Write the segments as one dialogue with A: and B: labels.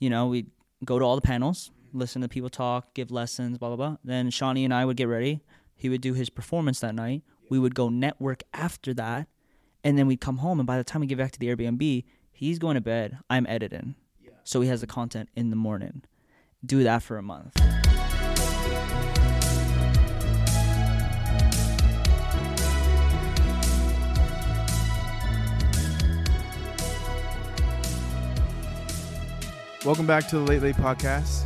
A: you know, we'd go to all the panels, listen to people talk, give lessons, blah blah blah. Then Shawnee and I would get ready. He would do his performance that night. We would go network after that, and then we'd come home. And by the time we get back to the Airbnb, he's going to bed. I'm editing, so he has the content in the morning. Do that for a month.
B: Welcome back to the Late Late Podcast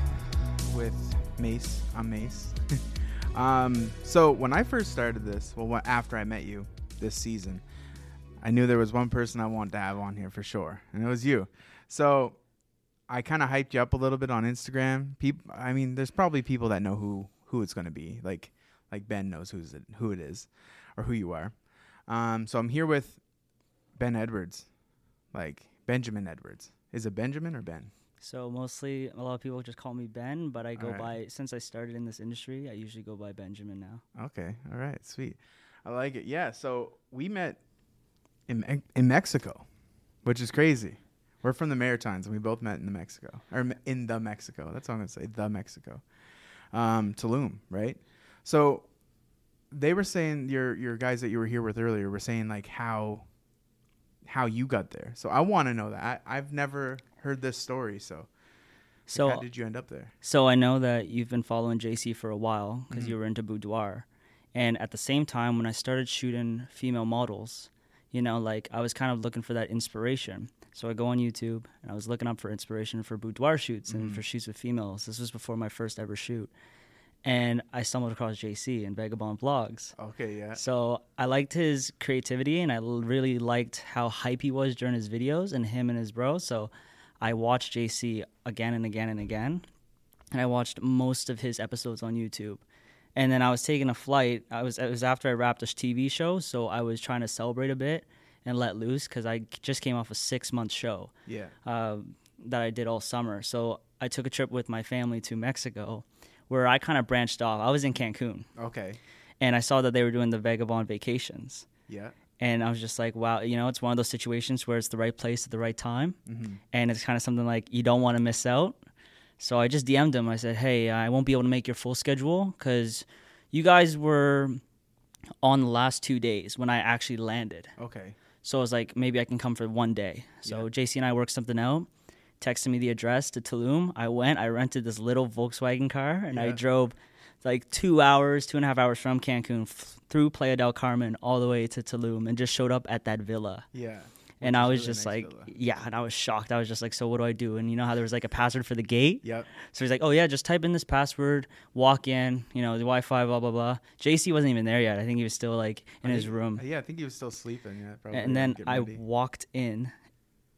B: with Mace. I'm Mace. um, so when I first started this, well, after I met you this season, I knew there was one person I wanted to have on here for sure, and it was you. So I kind of hyped you up a little bit on Instagram. People, I mean, there's probably people that know who who it's gonna be. Like like Ben knows who's it, who it is, or who you are. Um, so I'm here with Ben Edwards, like Benjamin Edwards. Is it Benjamin or Ben?
A: So mostly, a lot of people just call me Ben, but I go
B: Alright.
A: by since I started in this industry. I usually go by Benjamin now.
B: Okay. All right. Sweet. I like it. Yeah. So we met in Me- in Mexico, which is crazy. We're from the Maritimes, and we both met in the Mexico or in the Mexico. That's what I'm gonna say. The Mexico, um, Tulum, right? So they were saying your your guys that you were here with earlier were saying like how how you got there. So I want to know that. I, I've never heard this story. So like,
A: So
B: how did you end up there?
A: So I know that you've been following JC for a while because
B: Mhm.
A: you were into boudoir, and at the same time, when I started shooting female models, you know, like I was kind of looking for that inspiration. So I go on YouTube and I was looking up for inspiration for boudoir shoots and
B: Mhm.
A: for shoots with females. This was before my first ever shoot, and I stumbled across JC and Vagabond Vlogs.
B: Okay. Yeah.
A: So I liked his creativity and I l- really liked how hype he was during his videos and him and his bro. So I watched JC again and again and again. And I watched most of his episodes on YouTube. And then I was taking a flight. I was it was after I wrapped a TV show, so I was trying to celebrate a bit and let loose because I just came off a six month show
B: Yeah.
A: uh, that I did all summer. So I took a trip with my family to Mexico, where I kind of branched off. I was in Cancun
B: Okay.
A: and I saw that they were doing the vagabond vacations.
B: Yeah.
A: And I was just like, wow, you know, it's one of those situations where it's the right place at the right time.
B: Mm-hmm.
A: And it's kind of something like you don't want to miss out. So I just DM'd him. I said, hey, I won't be able to make your full schedule because you guys were on the last two days when I actually landed.
B: Okay.
A: So I was like, maybe I can come for one day. So JC and I worked something out. Texted me the address to Tulum. I went. I rented this little Volkswagen car, and I
B: Yeah.
A: Like two hours, two and a half hours from Cancun f- through Playa del Carmen all the way to Tulum, and just showed up at that villa.
B: Yeah.
A: and I was
B: really
A: just
B: nice
A: like,
B: villa.
A: yeah, and I was shocked. I was just like, so what do I do? And you know how there was like a password for the gate.
B: Yep.
A: So he's like, oh yeah, just type in this password, walk in, you know, the Wi-Fi, blah blah blah. JC wasn't even there yet. I think he was still like in
B: I
A: his
B: think-
A: room.
B: Yeah, I think he was still sleeping. Yeah, probably.
A: and then I walked in,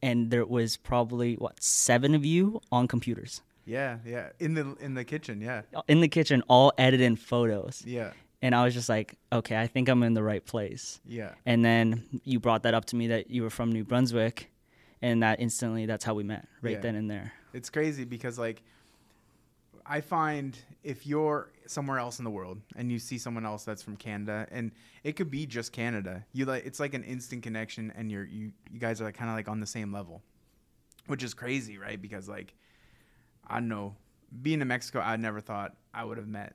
A: and there was probably what seven of you on computers
B: Yeah, yeah. In the in the kitchen. Yeah,
A: in the kitchen, all editing photos.
B: yeah,
A: And I was just like, okay, I think I'm in the right place.
B: yeah.
A: And then you brought that up to me that you were from New Brunswick, and that instantly that's how we met right
B: Yeah.
A: then and there.
B: It's crazy because like I find if you're somewhere else in the world and you see someone else that's from Canada and it could be just Canada, you like it's like an instant connection and you're you you guys are like kind of like on the same level, which is crazy, right? Because like I don't know, being in Mexico, I never thought I would have met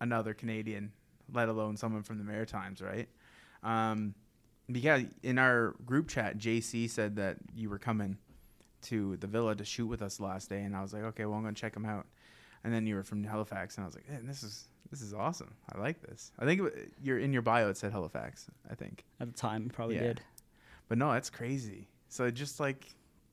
B: another Canadian, let alone someone from the Maritimes, right? Um, because in our group chat, JC said that you were coming to the villa to shoot with us last day, and I was like, okay, well, I'm gonna check him out. And then you were from Halifax, and I was like, man, this is this is awesome. I like this. I think it, you're in your bio. It said Halifax, I think,
A: At the time, probably
B: Yeah.
A: did.
B: but no, that's crazy. So just like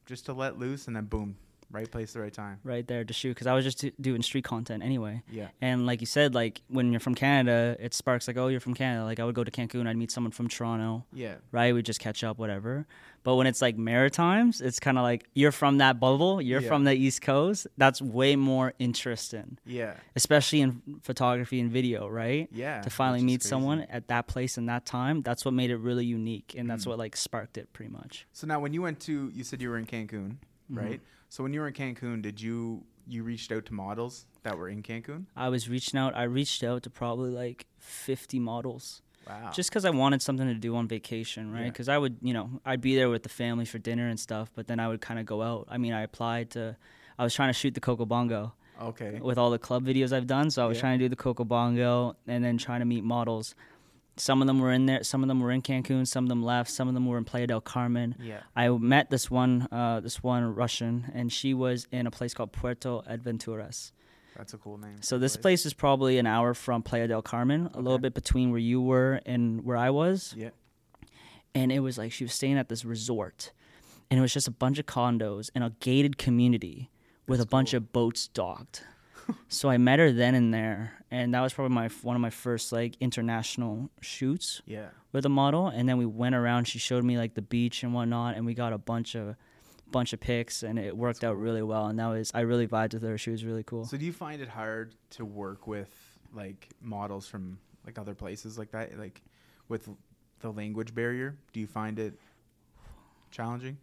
B: just to let loose, and then boom, right place, the right time.
A: Right there to shoot because I was just do- doing street content anyway.
B: Yeah,
A: And like you said, like when you're from Canada, it sparks like, oh, you're from Canada. Like I would go to Cancun, I'd meet someone from Toronto,
B: yeah,
A: right? We just catch up, whatever. But when it's like Maritimes, it's kind of like you're from that bubble, you're
B: Yeah.
A: from the East Coast. That's way more interesting,
B: yeah,
A: especially in photography and video, right?
B: yeah.
A: to finally meet
B: crazy.
A: someone at that place and that time, that's what made it really unique, and that's
B: Mhm.
A: what like sparked it pretty much.
B: So now, when you went to, you said you were in Cancun,
A: Mhm.
B: right? So when you were in Cancun, did you you reached out to models that were in Cancun?
A: I was reaching out. I reached out to probably like 50 models.
B: Wow.
A: just because I wanted something to do on vacation, right?
B: Yeah.
A: Because I would, you know, I'd be there with the family for dinner and stuff, but then I would kind of go out. I mean, I applied to I was trying to shoot the Coco Bongo
B: Okay.
A: with all the club videos I've done. So I was
B: Yeah.
A: trying to do the Coco Bongo and then trying to meet models. Some of them were in there. Some of them were in Cancun. Some of them left. Some of them were in Playa del Carmen.
B: Yeah.
A: I met this one, uh, this one Russian, and she was in a place called Puerto Adventuras.
B: That's a cool name.
A: So this place is probably an hour from Playa del Carmen, a little bit between where you were and where I was.
B: Yeah.
A: And it was like she was staying at this resort, and it was just a bunch of condos in a gated community with
B: That's
A: a bunch
B: cool.
A: of boats docked. So I met her then and there, and that was probably my one of my first like international shoots
B: Yeah.
A: with a model. And then we went around. She showed me like the beach and whatnot, and we got a bunch of bunch of pics, and it worked out really well. And that was I really vibed with her. She was really cool.
B: So do you find it hard to work with like models from like other places like that, like with the language barrier? Do you find it challenging?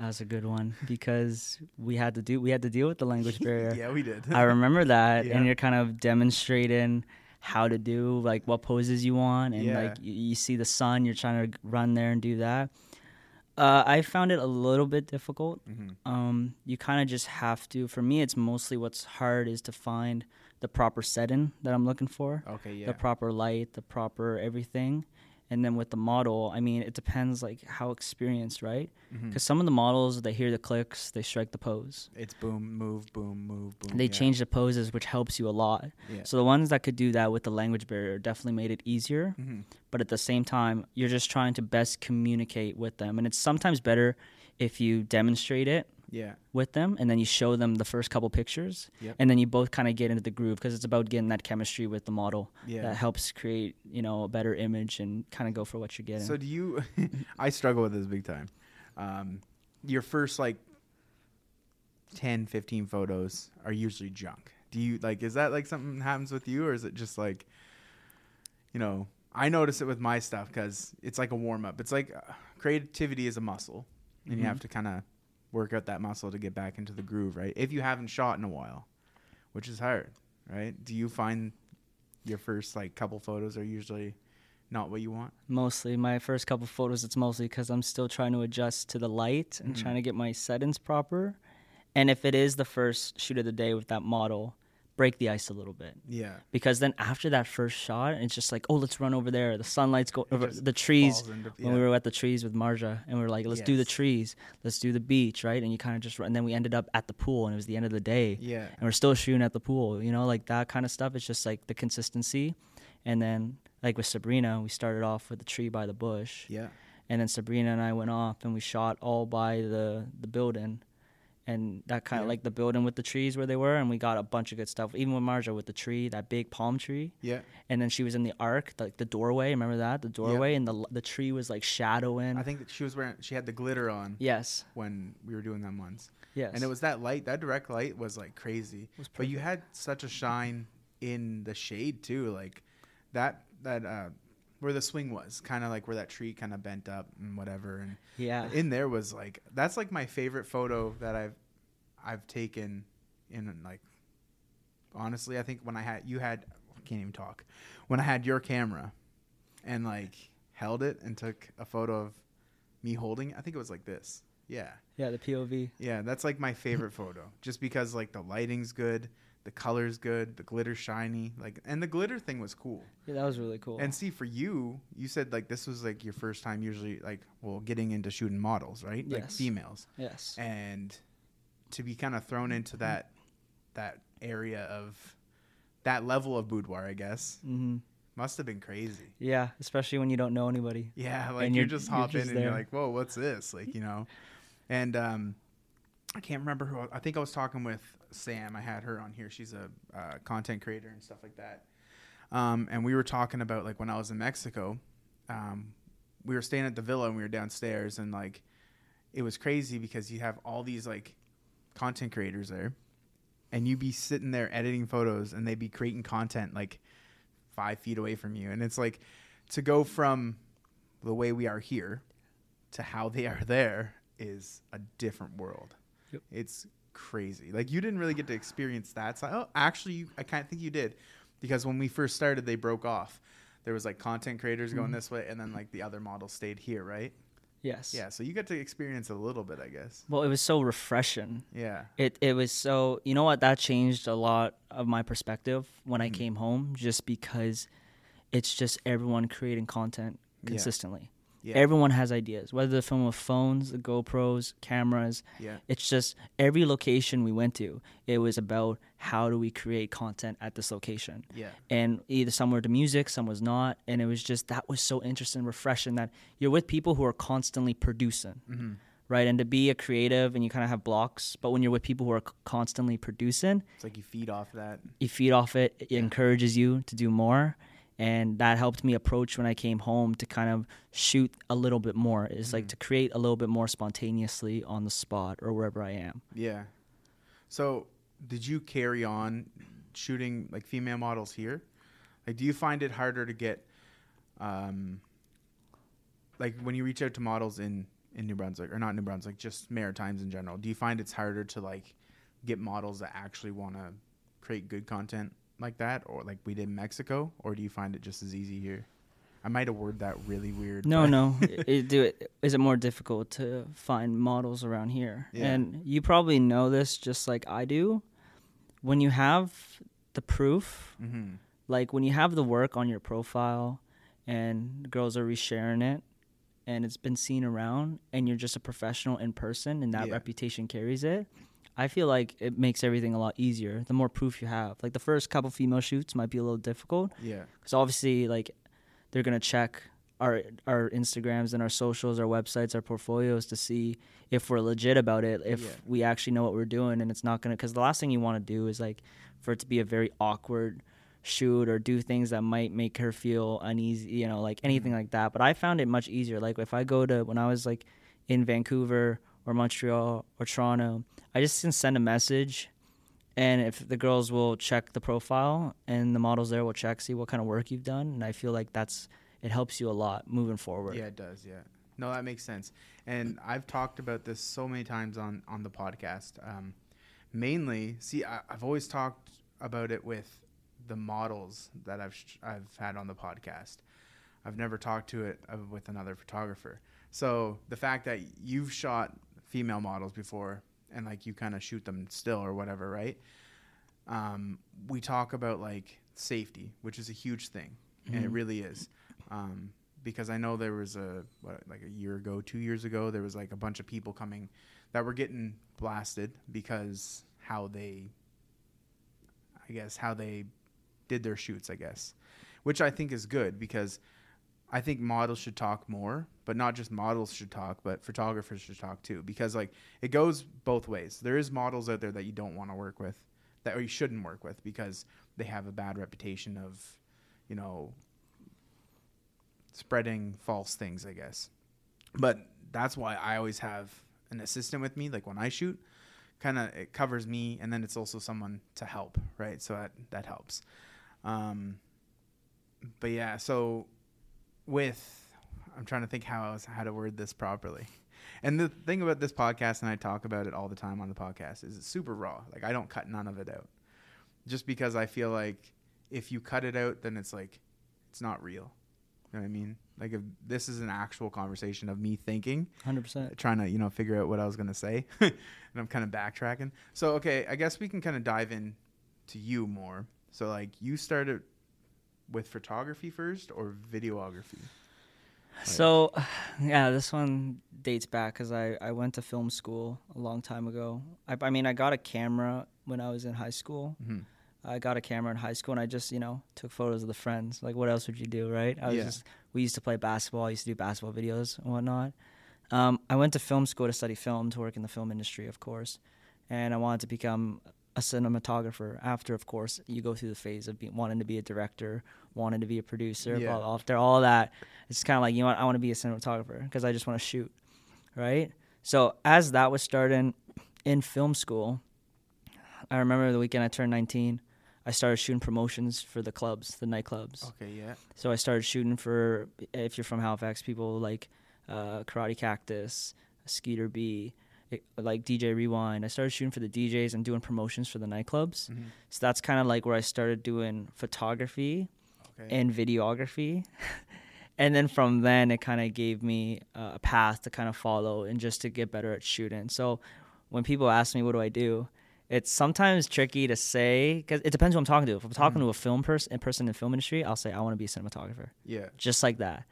A: That's a good one because we had to do we had to deal with the language barrier.
B: yeah, we did.
A: I remember that,
B: Yeah.
A: and you're kind of demonstrating how to do like what poses you want, and
B: Yeah.
A: like you, you see the sun, you're trying to run there and do that. Uh, I found it a little bit difficult.
B: Mhm.
A: Um, you kind of just have to. For me, it's mostly what's hard is to find the proper setting that I'm looking for,
B: Okay, yeah.
A: the proper light, the proper everything. And then with the model, I mean, it depends like how experienced, right? Because some of the models, they hear the clicks, they strike the pose.
B: It's boom, move, boom, move, boom.
A: They
B: yeah.
A: change the poses, which helps you a lot.
B: Yeah.
A: So the ones that could do that with the language barrier definitely made it easier.
B: Mhm.
A: But at the same time, you're just trying to best communicate with them, and it's sometimes better if you demonstrate it
B: Yeah.
A: with them and then you show them the first couple pictures,
B: Yep.
A: and then you both kind of get into the groove because it's about getting that chemistry with the model
B: Yeah.
A: that helps create you know a better image and kind of go for what you're getting.
B: So do you? I struggle with this big time. Um, your first like 10, 15 photos are usually junk. Do you like? Is that like something that happens with you, or is it just like, you know? I notice it with my stuff because it's like a warm up. It's like uh, creativity is a muscle, and you
A: Mhm.
B: have to kind of work out that muscle to get back into the groove, right? If you haven't shot in a while, which is hard, right? Do you find your first like couple photos are usually not what you want?
A: mostly my first couple photos it's mostly because i'm still trying to adjust to the light and
B: Mhm.
A: trying to get my settings proper and if it is the first shoot of the day with that model break the ice a little bit.
B: Yeah.
A: because then after that first shot it's just like oh let's run over there. The sunlight's go over the trees
B: into-
A: when we were at the trees with marja and we are like let's do the trees. Let's do the beach right? And you kind of just run and then we ended up at the pool and it was the end of the day.
B: Yeah.
A: and we're still shooting at the pool you know like that kind of stuff. It's just like the consistency. And then like with sabrina we started off with a tree by the bush.
B: Yeah.
A: and then Sabrina and I went off and we shot all by the the building, and that kind of
B: Yeah.
A: like the building with the trees where they were, and we got a bunch of good stuff. Even with Marja with the tree, that big palm tree,
B: Yeah.
A: and then she was in the arc, like the doorway. Remember that the doorway, and the the tree was like shadowing.
B: I think that she was wearing she had the glitter on
A: yes,
B: when we were doing them once.
A: yes,
B: And it was that light, that direct light was like crazy.
A: Was
B: But you had such a shine in the shade too, like that that uh where the swing was, kind of like where that tree kind of bent up and whatever and
A: yeah,
B: in there was like that's like my favorite photo that I've I've taken in like honestly I think when I had you had I can't even talk. When I had your camera and like held it and took a photo of me holding it, I think it was like this. Yeah.
A: Yeah, the POV.
B: yeah that's like my favorite photo. Just because like the lighting's good the color's good the glitter's shiny like and the glitter thing was cool.
A: Yeah, that was really cool.
B: and see, for you, you said like this was like your first time, usually like well, getting into shooting models, right? Like females,
A: yes,
B: and to be kind of thrown into that that area of that level of boudoir, I guess,
A: hmm
B: must have been crazy.
A: yeah, especially when you don't know anybody.
B: Yeah, like
A: And
B: you
A: you're-
B: just
A: you're
B: hop in and you're like, whoa, what's this? Like you know, and um, I can't remember who. I think I was talking with Sam. I had her on here. She's a uh, content creator and stuff like that. Um, and we were talking about like when I was in Mexico, um, we were staying at the villa and we were downstairs and like it was crazy because you have all these like content creators there, and you'd be sitting there editing photos and they'd be creating content like five feet away from you, and it's like to go from the way we are here to how they are there is a different world.
A: Yep.
B: It's crazy. Like you didn't really get to experience that. So, oh, actually, you, I kind of think you did, because when we first started, they broke off. There was like content creators going
A: Mhm.
B: this way, and then like the other model stayed here, right?
A: Yes.
B: Yeah, so you got to experience a little bit, I guess.
A: Well, it was so refreshing.
B: Yeah.
A: It it was so you know what that changed a lot of my perspective when I
B: Mhm.
A: came home just because it's just everyone creating content consistently.
B: Yeah.
A: Everyone has ideas, whether they're filming with phones, the GoPros, cameras.
B: yeah.
A: It's just every location we went to, it was about how do we create content at this location.
B: Yeah.
A: And either some were to music, some was not. And it was just that was so interesting, refreshing that you're with people who are constantly producing
B: hmm
A: right? And to be a creative and you kind of have blocks, but when you're with people who are constantly producing,
B: It's like you feed off that.
A: you feed off it. It encourages you to do more, and that helped me approach when I came home to kind of shoot a little bit more. Is like
B: Mhm.
A: to create a little bit more spontaneously on the spot or wherever I am.
B: Yeah. So, did you carry on shooting like female models here? Like, do you find it harder to get, um, like when you reach out to models in in New Brunswick or not New Brunswick, just Maritimes in general? Do you find it's harder to like get models that actually want to create good content like that, or like we did in Mexico, or do you find it just as easy here? I might have worded that really weird.
A: No, no. it, it- do it. Is it more difficult to find models around here?
B: Yeah.
A: And you probably know this just like I do. When you have the proof
B: Mhm.
A: like when you have the work on your profile and girls are resharing it and it's been seen around and you're just a professional in person and that
B: Yeah.
A: reputation carries it i feel like it makes everything a lot easier the more proof you have like the first couple female shoots might be a little difficult
B: Yeah.
A: because obviously like they're gonna check our our instagrams and our socials our websites our portfolios to see if we're legit about it if
B: Yeah.
A: we actually know what we're doing and it's not gonna because the last thing you want to do is like for it to be a very awkward shoot or do things that might make her feel uneasy you know like anything
B: Mhm.
A: like that but i found it much easier like if i go to when i was like in vancouver or montreal or toronto i just can send a message and if the girls will check the profile and the models there will check see what kind of work you've done and i feel like that's it helps you a lot moving forward
B: Yeah, it does. Yeah. No, that makes sense. And I've talked about this so many times on on the podcast. Um, mainly, see, I, I've always talked about it with the models that I've sh- I've had on the podcast. I've never talked to it uh, with another photographer. So the fact that you've shot female models before and like you kind of shoot them still or whatever, right? Um, we talk about like safety, which is a huge thing, and it
A: Mhm.
B: really is. Um, because I know there was a what, like a year ago, two years ago, there was like a bunch of people coming that were getting blasted because how they, I guess, how they did their shoots, I guess, which I think is good because I think models should talk more, but not just models should talk, but photographers should talk too, because like it goes both ways. There is models out there that you don't want to work with, that or you shouldn't work with because they have a bad reputation of, you know, spreading false things, I guess. But that's why I always have an assistant with me. Like when I shoot, kind of it covers me, and then it's also someone to help, right? So that that helps. Um, but yeah, so with I'm trying to think how I was how to word this properly. And the thing about this podcast, and I talk about it all the time on the podcast, is it's super raw. Like I don't cut none of it out, just because I feel like if you cut it out, then it's like it's not real. You know what I mean? Like if this is an actual conversation of me thinking,
A: 100%
B: trying to you know figure out what I was gonna say, and I'm kind of backtracking. So okay, I guess we can kind of dive in to you more. So like you started with photography first or videography?
A: So, yeah, this one dates back because I, I went to film school a long time ago. I, I mean, I got a camera when I was in high school.
B: Mm-hmm.
A: I got a camera in high school and I just, you know, took photos of the friends. Like, what else would you do, right? I was
B: Yeah.
A: just, we used to play basketball. I used to do basketball videos and whatnot. Um, I went to film school to study film, to work in the film industry, of course. And I wanted to become a cinematographer after, of course, you go through the phase of being, wanting to be a director, wanting to be a producer,
B: Yeah.
A: blah, blah, after all that. It's kind of like, you know I want to be a cinematographer because I just want to shoot, right? So as that was starting in film school, I remember the weekend I turned 19, I started shooting promotions for the clubs, the nightclubs.
B: Okay, yeah.
A: So I started shooting for, if you're from Halifax, people like uh, Karate Cactus, Skeeter B, it- like DJ Rewind. I started shooting for the DJs and doing promotions for the nightclubs.
B: Mm-hmm.
A: So that's kind of like where I started doing photography
B: Okay.
A: and videography. and then from then it kind of gave me uh, a path to kind of follow and just to get better at shooting. So when people ask me what do I do, it's sometimes tricky to say because it depends who I'm talking to. If I'm talking
B: Mhm.
A: to a film person, person in the film industry, I'll say I want to be a cinematographer,
B: Yeah.
A: just like that,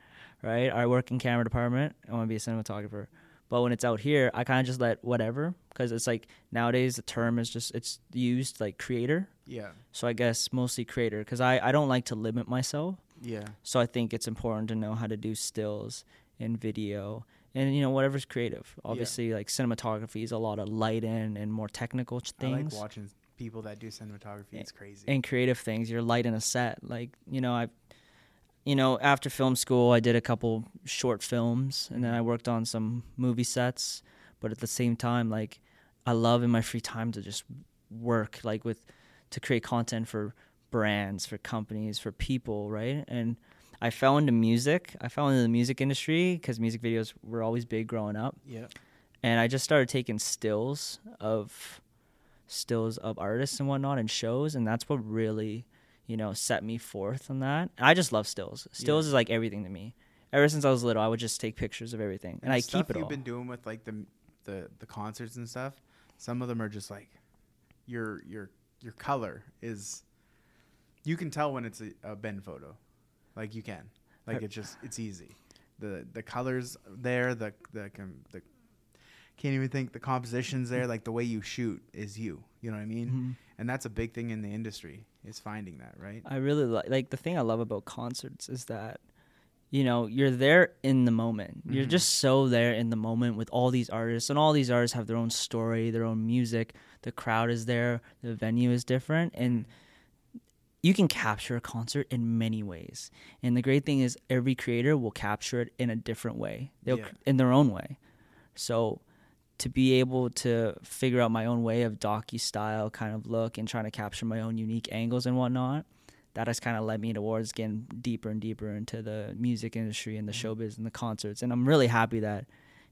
A: right? I work in camera department. I want to be a cinematographer. But when it's out here, I kind of just let whatever because it's like nowadays the term is just it's used like creator.
B: Yeah.
A: So I guess mostly creator because I I don't like to limit myself.
B: Yeah.
A: So I think it's important to know how to do stills and video and you know whatever's creative. Obviously, like cinematography is a lot of lighting and more technical ch-
B: I like
A: things.
B: watching people that do cinematography. It's crazy.
A: and creative things. You're lighting a set. Like you know, I, you know, after film school, I did a couple short films, and then I worked on some movie sets. But at the same time, like I love in my free time to just work, like with to create content for brands, for companies, for people, right? And I fell into music. I fell into the music industry because music videos were always big growing up
B: yeah.
A: and I just started taking stills of stills of artists and whatnot and shows, and that's what really, you know, set me forth on that. I just love stills. Stills
B: Yeah.
A: is like everything to me. Ever since I was little, I would just take pictures of everything, and,
B: the
A: I keep it
B: you've
A: all.
B: been doing with like the the the concerts and stuff. Some of them are just like your your your color is. You can tell when it's a, a Ben photo, like you can, like it's just it's easy. The the colors there, the the the can't even think the compositions there, like the way you shoot is you. You know what I mean?
A: Mhm.
B: And that's a big thing in the industry is finding that right.
A: I really like like the thing I love about concerts is that you know you're there in the moment. You're
B: Mhm.
A: just so there in the moment with all these artists, and all these artists have their own story, their own music. The crowd is there, the venue is different, and you can capture a concert in many ways. And the great thing is every creator will capture it in a different way. They'll
B: Yeah.
A: in their own way. So to be able to figure out my own way of docu style kind of look and trying to capture my own unique angles and whatnot, that has kind of led me towards getting deeper and deeper into the music industry and the mm-hmm. showbiz and the concerts. And I'm really happy that,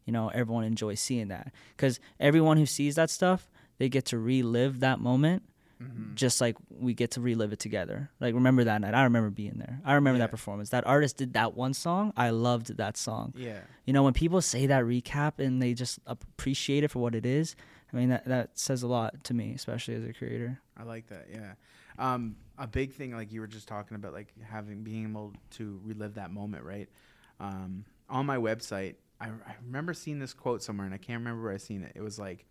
A: you know, everyone enjoys seeing that. Because everyone who sees that stuff, they get to relive that moment
B: Mhm.
A: just like we get to relive it together. Like remember that night. I remember being there. I remember
B: Yeah.
A: that performance. That artist did that one song. I loved that song.
B: Yeah.
A: You know, when people say that recap and they just appreciate it for what it is, I mean that that says a lot to me, especially as a creator.
B: I like that. Yeah. Um, a big thing, like you were just talking about, like having being able to relive that moment, right? Um, on my website, I, I remember seeing this quote somewhere, and I can't remember where I seen it. It was like,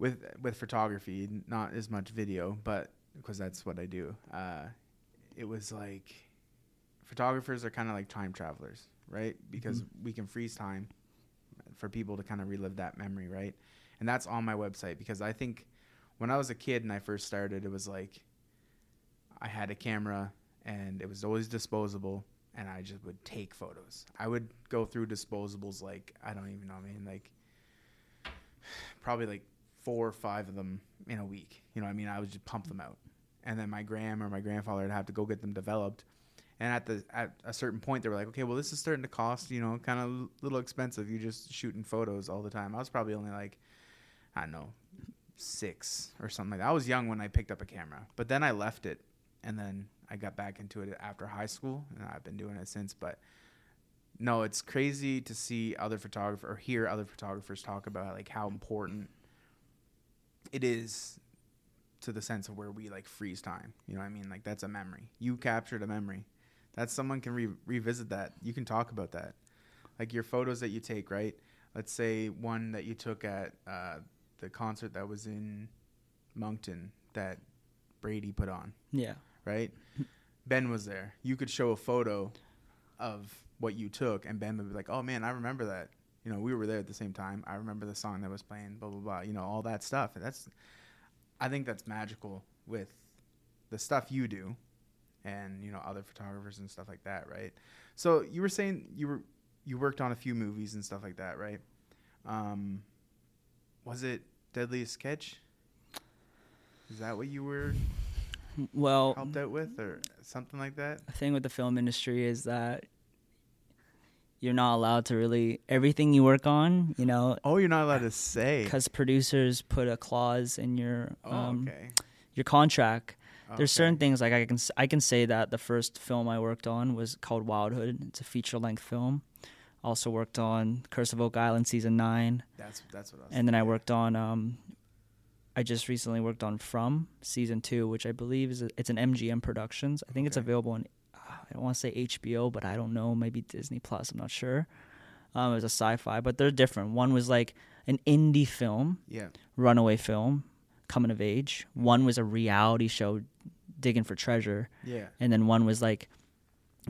B: with with photography, not as much video, but because that's what I do. Uh, it was like, photographers are kind of like time travelers, right? Because we can freeze time for people to kind of relive that memory, right? And that's on my website because I think when I was a kid and I first started, it was like I had a camera and it was always disposable and I just would take photos. I would go through disposables like I don't even know, I mean like probably like four or five of them in a week. You know, I mean, I would just pump them out. And then my gram or my grandfather would have to go get them developed. And at the at a certain point, they were like, okay, well, this is starting to cost, you know, kind of a little expensive. You're just shooting photos all the time. I was probably only like, I don't know, six or something like that. I was young when I picked up a camera, but then I left it, and then I got back into it after high school, and I've been doing it since. But no, it's crazy to see other photographers or hear other photographers talk about like how important it is to the sense of where we like freeze time. You know what I mean? Like that's a memory. You captured a memory. That someone can re- revisit that. You can talk about that. Like your photos that you take, right? Let's say one that you took at uh, the concert that was in Moncton that Brady put on,
A: Yeah.
B: right? ben was there. You could show a photo of what you took, and Ben would be like, "Oh man, I remember that. You know, we were there at the same time. I remember the song that was playing. Blah blah blah. You know, all that stuff. That's, I think that's magical with the stuff you do, and you know other photographers and stuff like that, right? So you were saying you were you worked on a few movies and stuff like that, right? Um, was it Deadliest Catch? Is that what you were
A: Well,
B: helped out with, or something like that?
A: the thing with the film industry is that you're not allowed to really everything you work on, you know,
B: Oh, you're not allowed to say.
A: because producers put a clause in your
B: Oh,
A: um,
B: okay.
A: your contract There's certain things like I can I can say that the first film I worked on was called Wildhood. It's a feature length film. Also worked on Curse of Oak Island season nine,
B: That's that's what I was.
A: and then I worked on um, I just recently worked on From season two, which I believe is a, it's an MGM Productions. I think it's available on I don't want to say HBO, but I don't know, maybe Disney Plus. I'm not sure. Um, it was a sci-fi, but they're different. One was like an indie film,
B: Yeah.
A: runaway film, coming of age. One was a reality show, digging for treasure,
B: Yeah.
A: and then one was like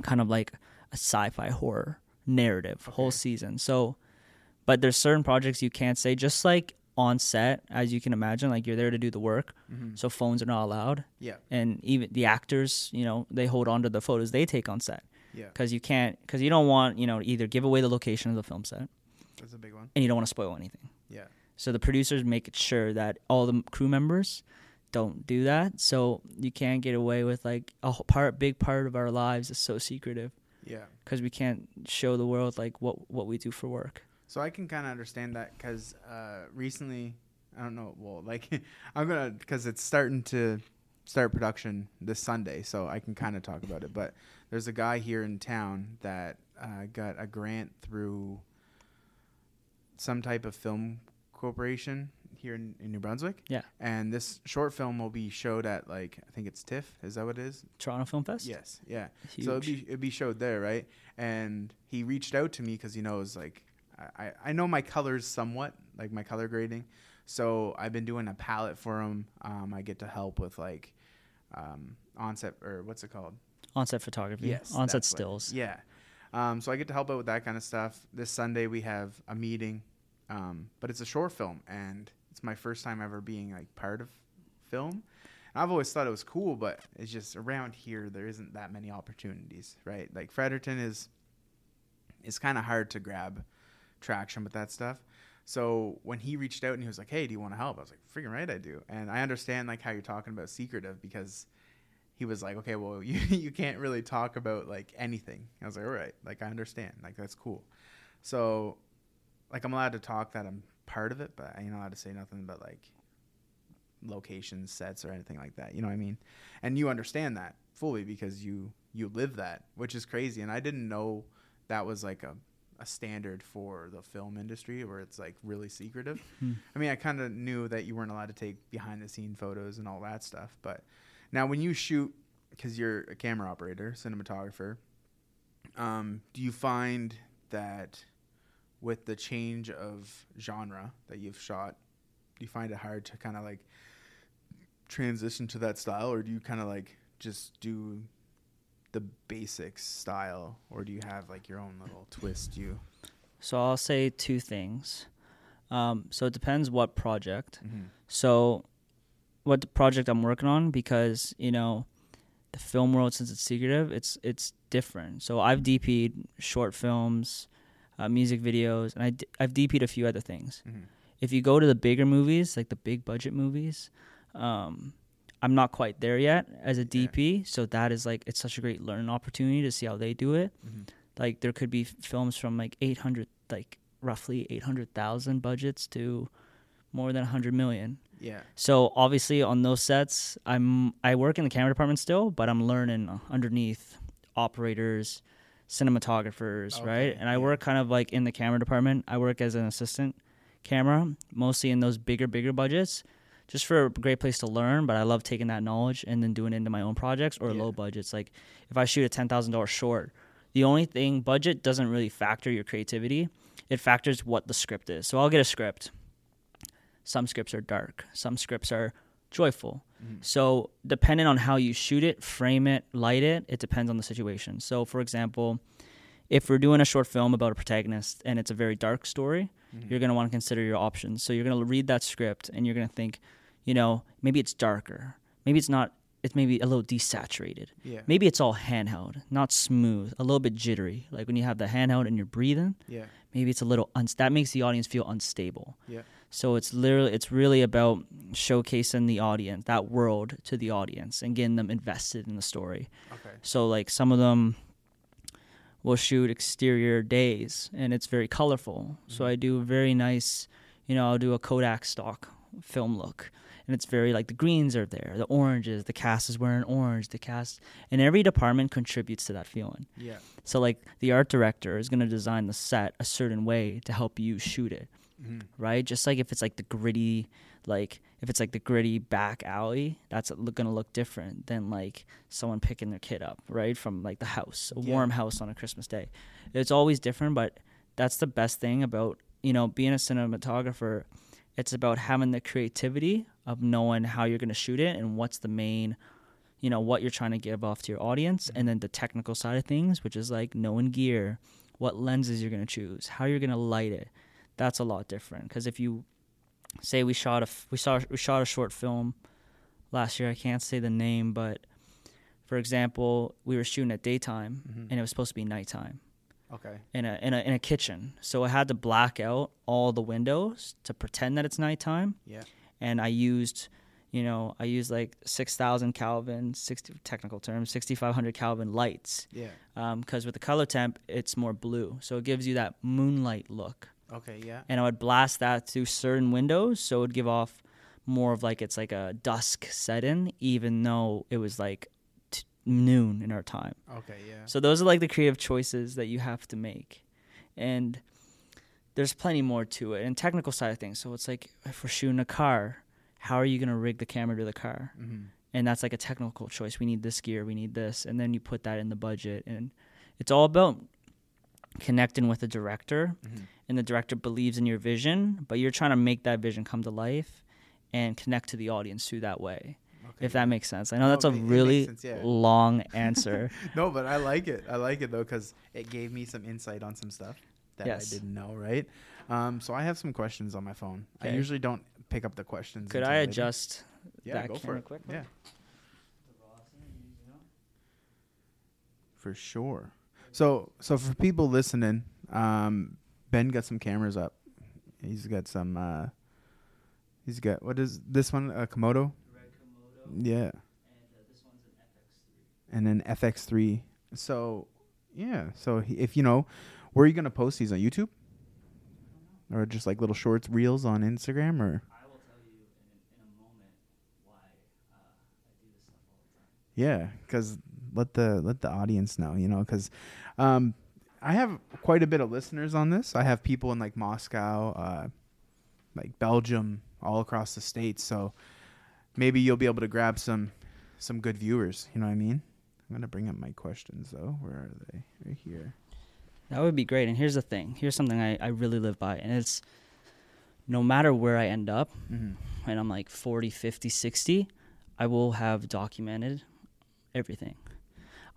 A: kind of like a sci-fi horror narrative whole season. So, but there's certain projects you can't say. Just like on set, as you can imagine, like you're there to do the work,
B: Mhm.
A: so phones are not allowed,
B: Yeah.
A: and even the actors, you know, they hold on to the photos they take on set
B: Yeah.
A: because you can't because you don't want you know either give away the location of the film set
B: That's a big one.
A: and you don't want to spoil anything.
B: Yeah.
A: So the producers make sure that all the crew members don't do that. So you can't get away with like a part, big part of our lives is so secretive
B: Yeah.
A: because we can't show the world like what what we do for work.
B: So I can kind of understand that because uh, recently, I don't know. Well, like I'm gonna because it's starting to start production this Sunday, so I can kind of talk about it. But there's a guy here in town that uh, got a grant through some type of film corporation here in, in New Brunswick.
A: Yeah.
B: And this short film will be showed at like I think it's TIFF. Is that what it is?
A: Toronto Film Fest.
B: Yes. Yeah.
A: Huge.
B: So it'd be it'd be showed there, right? And he reached out to me because he knows like I, I- know my colors somewhat, like my color grading. So I've been doing a palette for them. Um, I get to help with like um, onset or what's it called?
A: onset photography.
B: Yes,
A: onset
B: that's what-
A: stills.
B: Yeah. Um, so I get to help out with that kind of stuff. This Sunday we have a meeting, um, but it's a short film, and it's my first time ever being like part of film. And I've always thought it was cool, but it's just around here there isn't that many opportunities, right? Like Fredericton is is kind of hard to grab traction with that stuff. So when he reached out and he was like, "Hey, do you want to help?" I was like, "Freaking right, I do." And I understand like how you're talking about secretive because he was like, "Okay, well, you you can't really talk about like anything." I was like, "All right, like I understand, like that's cool." So, like I'm allowed to talk that I'm part of it, but I ain't allowed to say nothing about like locations, sets, or anything like that. You know what I mean? And you understand that fully because you you live that, which is crazy. And I didn't know that was like a a standard for the film industry where it's like really secretive.
A: Hmm.
B: I mean, I kind of knew that you weren't allowed to take behind the scene photos and all that stuff, but now when you shoot because you're a camera operator, cinematographer, um, do you find that with the change of genre that you've shot, do you find it hard to kind of like transition to that style, or do you kind of like just do the basics style, or do you have like your own little twist? You
A: So I'll say two things. Um, so it depends what project.
B: mm-hmm.
A: So, what project I'm working on because you know, the film world since it's secretive, it's it's different. So I've DP'd short films, uh, music videos, and I d- I've DP'd a few other things.
B: Mm-hmm.
A: If you go to the bigger movies, like the big budget movies, um, I'm not quite there yet as a
B: Yeah.
A: DP. So that is like it's such a great learning opportunity to see how they do it.
B: Mm-hmm.
A: Like there could be films from like 800, like roughly 800,000 budgets to more than 100 million.
B: yeah,
A: So obviously on those sets, I'm I work in the camera department still, but I'm learning underneath operators, cinematographers, right? And I
B: yeah.
A: work kind of like in the camera department. I work as an assistant camera, mostly in those bigger bigger budgets, just for a great place to learn. But I love taking that knowledge and then doing it into my own projects or
B: Yeah.
A: low budgets. Like if I shoot a ten thousand dollar short, the only thing budget doesn't really factor your creativity. It factors what the script is. So I'll get a script. Some scripts are dark. Some scripts are joyful.
B: Mhm.
A: So depending on how you shoot it, frame it, light it, it depends on the situation. So for example, if we're doing a short film about a protagonist and it's a very dark story,
B: Mhm.
A: you're going to want to consider your options. So you're going to read that script and you're going to think, you know, maybe it's darker. Maybe it's not it's maybe a little desaturated.
B: yeah,
A: Maybe it's all handheld, not smooth, a little bit jittery. Like when you have the handheld and you're breathing,
B: yeah,
A: maybe it's a little uns- that makes the audience feel unstable.
B: yeah,
A: So it's literally it's really about showcasing the audience, that world to the audience and getting them invested in the story.
B: okay,
A: So like some of them will shoot exterior days and it's very colorful. So
B: Mhm.
A: I do very nice, you know, I'll do a Kodak stock film look. And it's very like the greens are there, the oranges, the cast is wearing orange, the cast, and every department contributes to that feeling.
B: Yeah.
A: So like the art director is gonna design the set a certain way to help you shoot it,
B: Mhm.
A: right? Just like if it's like the gritty, like if it's like the gritty back alley, that's gonna look different than like someone picking their kid up, right, from like the house, a
B: Yeah.
A: warm house on a Christmas day. It's always different, but that's the best thing about you know being a cinematographer. It's about having the creativity of knowing how you're gonna shoot it and what's the main you know what you're trying to give off to your audience. And then the technical side of things which is like knowing gear what lenses you're going to choose how you're going to light it. That's a lot different. Because if you say we shot a we saw we shot a short film last year i can't say the name but for example we were shooting at daytime
B: Mhm.
A: and it was supposed to be nighttime
B: Okay.
A: in a, in a in a kitchen so i had to black out all the windows to pretend that it's nighttime
B: Yeah.
A: and I used, you know, I used like six thousand Kelvin, sixty technical terms, sixty five hundred Kelvin lights,
B: Yeah.
A: Um, because with the color temp it's more blue, so it gives you that moonlight look.
B: Okay. Yeah.
A: And I would blast that through certain windows, so it would give off more of like it's like a dusk setting, even though it was like noon in our time.
B: Okay. Yeah.
A: So those are like the creative choices that you have to make. And there's plenty more to it and technical side of things. So it's like if we're shooting a car, how are you going to rig the camera to the car?
B: Mhm.
A: And that's like a technical choice. We need this gear, we need this, and then you put that in the budget and it's all about connecting with the director
B: Mhm.
A: and the director believes in your vision, but you're trying to make that vision come to life and connect to the audience through that way. If that makes sense. I know
B: No,
A: that's a
B: it ma- it
A: really
B: sense, yeah.
A: long answer.
B: No, but I like it. I like it though because it gave me some insight on some stuff that
A: Yes.
B: I didn't know. Right. Um. So I have some questions on my phone. I usually don't pick up the questions.
A: Could I adjust
B: Yeah.
A: that
B: Go for it.
A: quickly?
B: Yeah. For sure. So so for people listening, um, Ben got some cameras up. He's got some. Uh, he's got what is this one? A Komodo. Yeah. And then FX3. So, yeah. So if you know, where are you gonna post these on YouTube? Or just like little shorts, reels on Instagram, or
A: I will tell you in, in a moment why uh, I do this stuff all the time.
B: Yeah, because let the let the audience know, you know, because um, I have quite a bit of listeners on this. I have people in like Moscow, uh, like Belgium, all across the states. So maybe you'll be able to grab some some good viewers. You know what I mean? I'm gonna bring up my questions though. Where are they? Right here.
A: That would be great. And here's the thing here's something I, I really live by, and it's no matter where I end up,
B: Mm-hmm.
A: and I'm like 40, 50, 60, I will have documented everything.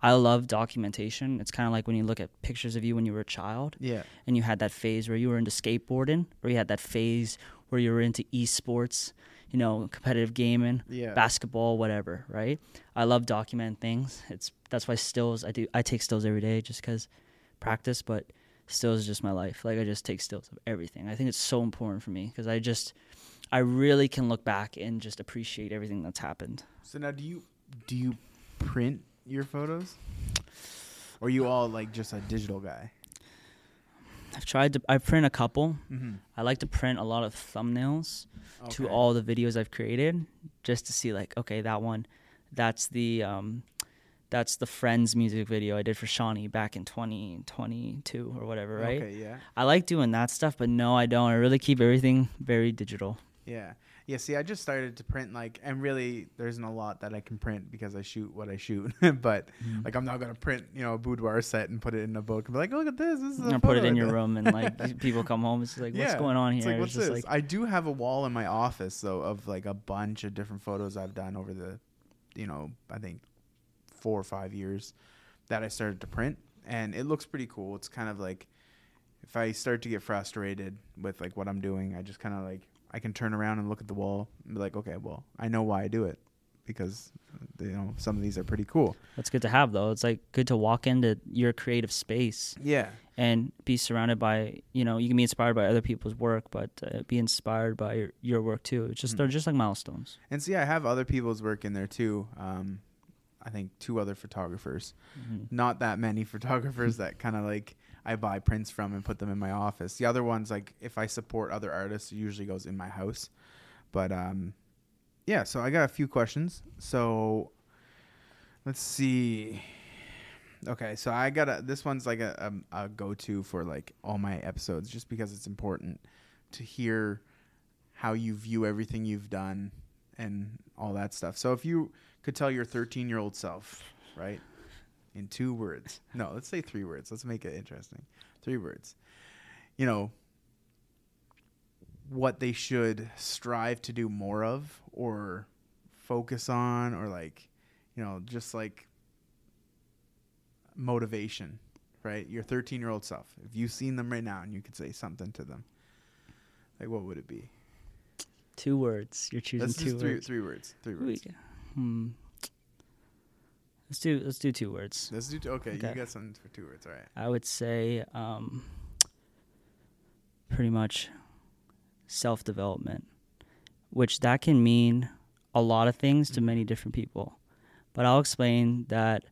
A: I love documentation. It's kind of like when you look at pictures of you when you were a child
B: Yeah.
A: and you had that phase where you were into skateboarding, or you had that phase where you were into esports, you know, competitive gaming,
B: Yeah.
A: basketball, whatever, right? I love documenting things. It's that's why stills I do I take stills every day just cuz practice, but stills is just my life. Like I just take stills of everything. I think it's so important for me cuz I just I really can look back and just appreciate everything that's happened.
B: So now, do you do you print your photos, or you all like just a digital guy?
A: I've tried to I print a couple.
B: Mm-hmm.
A: I like to print a lot of thumbnails to all the videos I've created just to see like okay that one that's the um that's the Friends music video I did for Shawnee back in 2022 or whatever, right?
B: Okay. Yeah.
A: I like doing that stuff, but no, I don't. I really keep everything very digital.
B: Yeah. Yeah, see, I just started to print like, and really, there isn't a lot that I can print because I shoot what I shoot. but mm-hmm. like, I'm not gonna print, you know, a boudoir set and put it in a book and be like, look at this. This is.
A: Gonna put it in your
B: did."
A: room and like people come home. It's like, what's
B: Yeah.
A: going on
B: It's
A: here?
B: like, what's
A: just
B: this? I do have a wall in my office though of like a bunch of different photos I've done over the, you know, I think four or five years that I started to print, and it looks pretty cool. It's kind of like if I start to get frustrated with like what I'm doing, I just kind of like I can turn around and look at the wall and be like, okay, well, I know why I do it because you know some of these are pretty cool.
A: That's good to have though. It's like good to walk into your creative space
B: Yeah,
A: and be surrounded by you know you can be inspired by other people's work, but uh, be inspired by your, your work too. It's just
B: Mhm.
A: they're just like milestones.
B: and see, I have other people's work in there too. Um, I think two other photographers.
A: Mhm.
B: not that many photographers that kind of like I buy prints from and put them in my office. The other ones, like if I support other artists, it usually goes in my house. But um, yeah, so I got a few questions. So let's see. Okay, so I got a. This one's like a, a, a go to for like all my episodes, just because it's important to hear how you view everything you've done and all that stuff. So if you could tell your 13 year old self, right, in two words. No, let's say three words. Let's make it interesting. Three words. You know, what they should strive to do more of or focus on or like, you know, just like motivation, right? Your 13 year old self. If you've seen them right now and you could say something to them, like what would it be?
A: Two words. You're choosing
B: Let's
A: two
B: just three,
A: words.
B: three words. Three words.
A: Hmm. Let's do let's do two words.
B: Let's do. Two, okay,
A: Okay.
B: you got something for two words. All right.
A: I would say um, pretty much self development, which that can mean a lot of things to many different people. But I'll explain that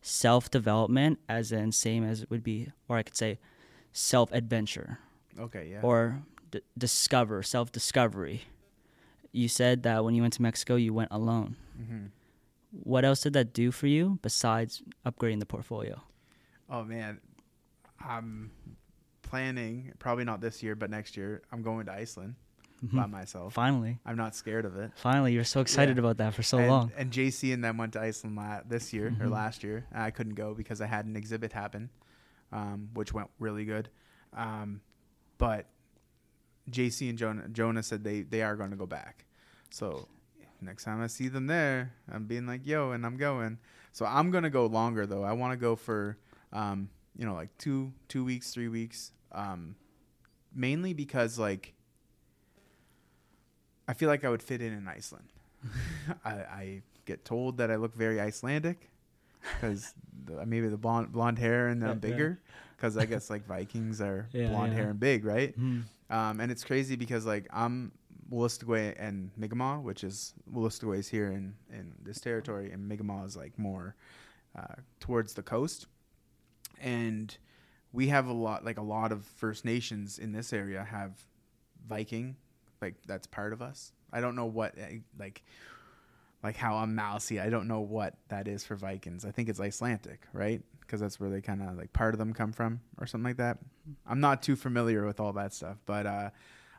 A: self development, as in same as it would be, or I could say self adventure
B: Okay. Yeah.
A: or d- discover, self discovery. You said that when you went to Mexico, you went alone.
B: mm-hmm.
A: What else did that do for you besides upgrading the portfolio?
B: Oh man, I'm planning. Probably not this year, but next year. I'm going to Iceland by
A: Mhm.
B: myself.
A: Finally,
B: I'm not scared of it.
A: finally, you're so excited
B: Yeah.
A: about that for so
B: and,
A: long.
B: And JC and them went to Iceland la- this year or
A: Mhm.
B: last year. I couldn't go because I had an exhibit happen, um, which went really good. Um, but JC and Jonah, Jonah said they they are going to go back. So next time I see them there, I'm being like, "Yo," and I'm going. So I'm gonna go longer though. I want to go for, um, you know, like two two weeks, three weeks. Um, mainly because like I feel like I would fit in in Iceland. I, I get told that I look very Icelandic because maybe the blonde blonde hair and I'm bigger because I guess like Vikings are
A: Yeah,
B: blonde
A: yeah.
B: hair and big, right?
A: Mhm.
B: Um, and it's crazy because like I'm Wolastoqey and Mi'kmaq, which is Wolastoqey is here in in this territory, and Mi'kmaq is like more uh, towards the coast. And we have a lot, like a lot of First Nations in this area have Viking, like that's part of us. I don't know what eh, like like how I'm mousy. I don't know what that is for Vikings. I think it's Icelandic, right? Because that's where they kind of like part of them come from or something like that. I'm not too familiar with all that stuff, but uh,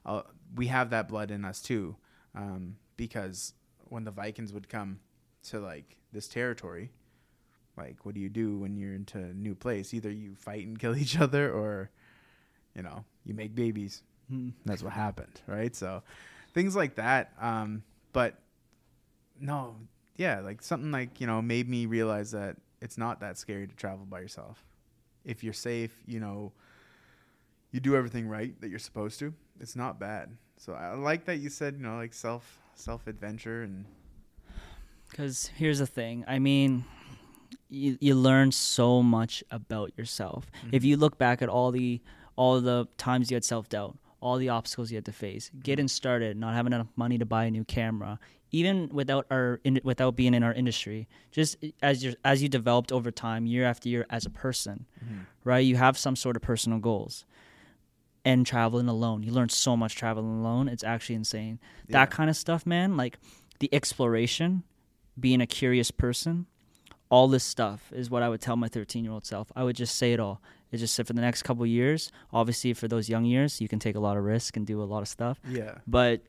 B: uh, we have that blood in us too. Um, because when the Vikings would come to like this territory, like what do you do when you're into a new place? Either you fight and kill each other, or you know you make babies.
A: Mhm.
B: That's what happened, right? So things like that. Um, but no, yeah, like something like you know made me realize that it's not that scary to travel by yourself. If you're safe, you know, you do everything right that you're supposed to. It's not bad. So I like that you said you know like self self adventure and
A: Because here's the thing. I mean, you, you learn so much about yourself. If
B: Mhm.
A: you look back at all the all the times you had self doubt, all the obstacles you had to face, getting started, not having enough money to buy a new camera, even without our in, without being in our industry, just as you as you developed over time, year after year as a person, right? You have some sort of personal goals. And traveling alone, you learn so much traveling alone. It's actually insane.
B: Yeah.
A: That kind of stuff, man. Like the exploration, being a curious person, all this stuff is what I would tell my 13 year old self. I would just say it all. It's just that for the next couple years, obviously for those young years, you can take a lot of risk and do a lot of stuff.
B: yeah
A: But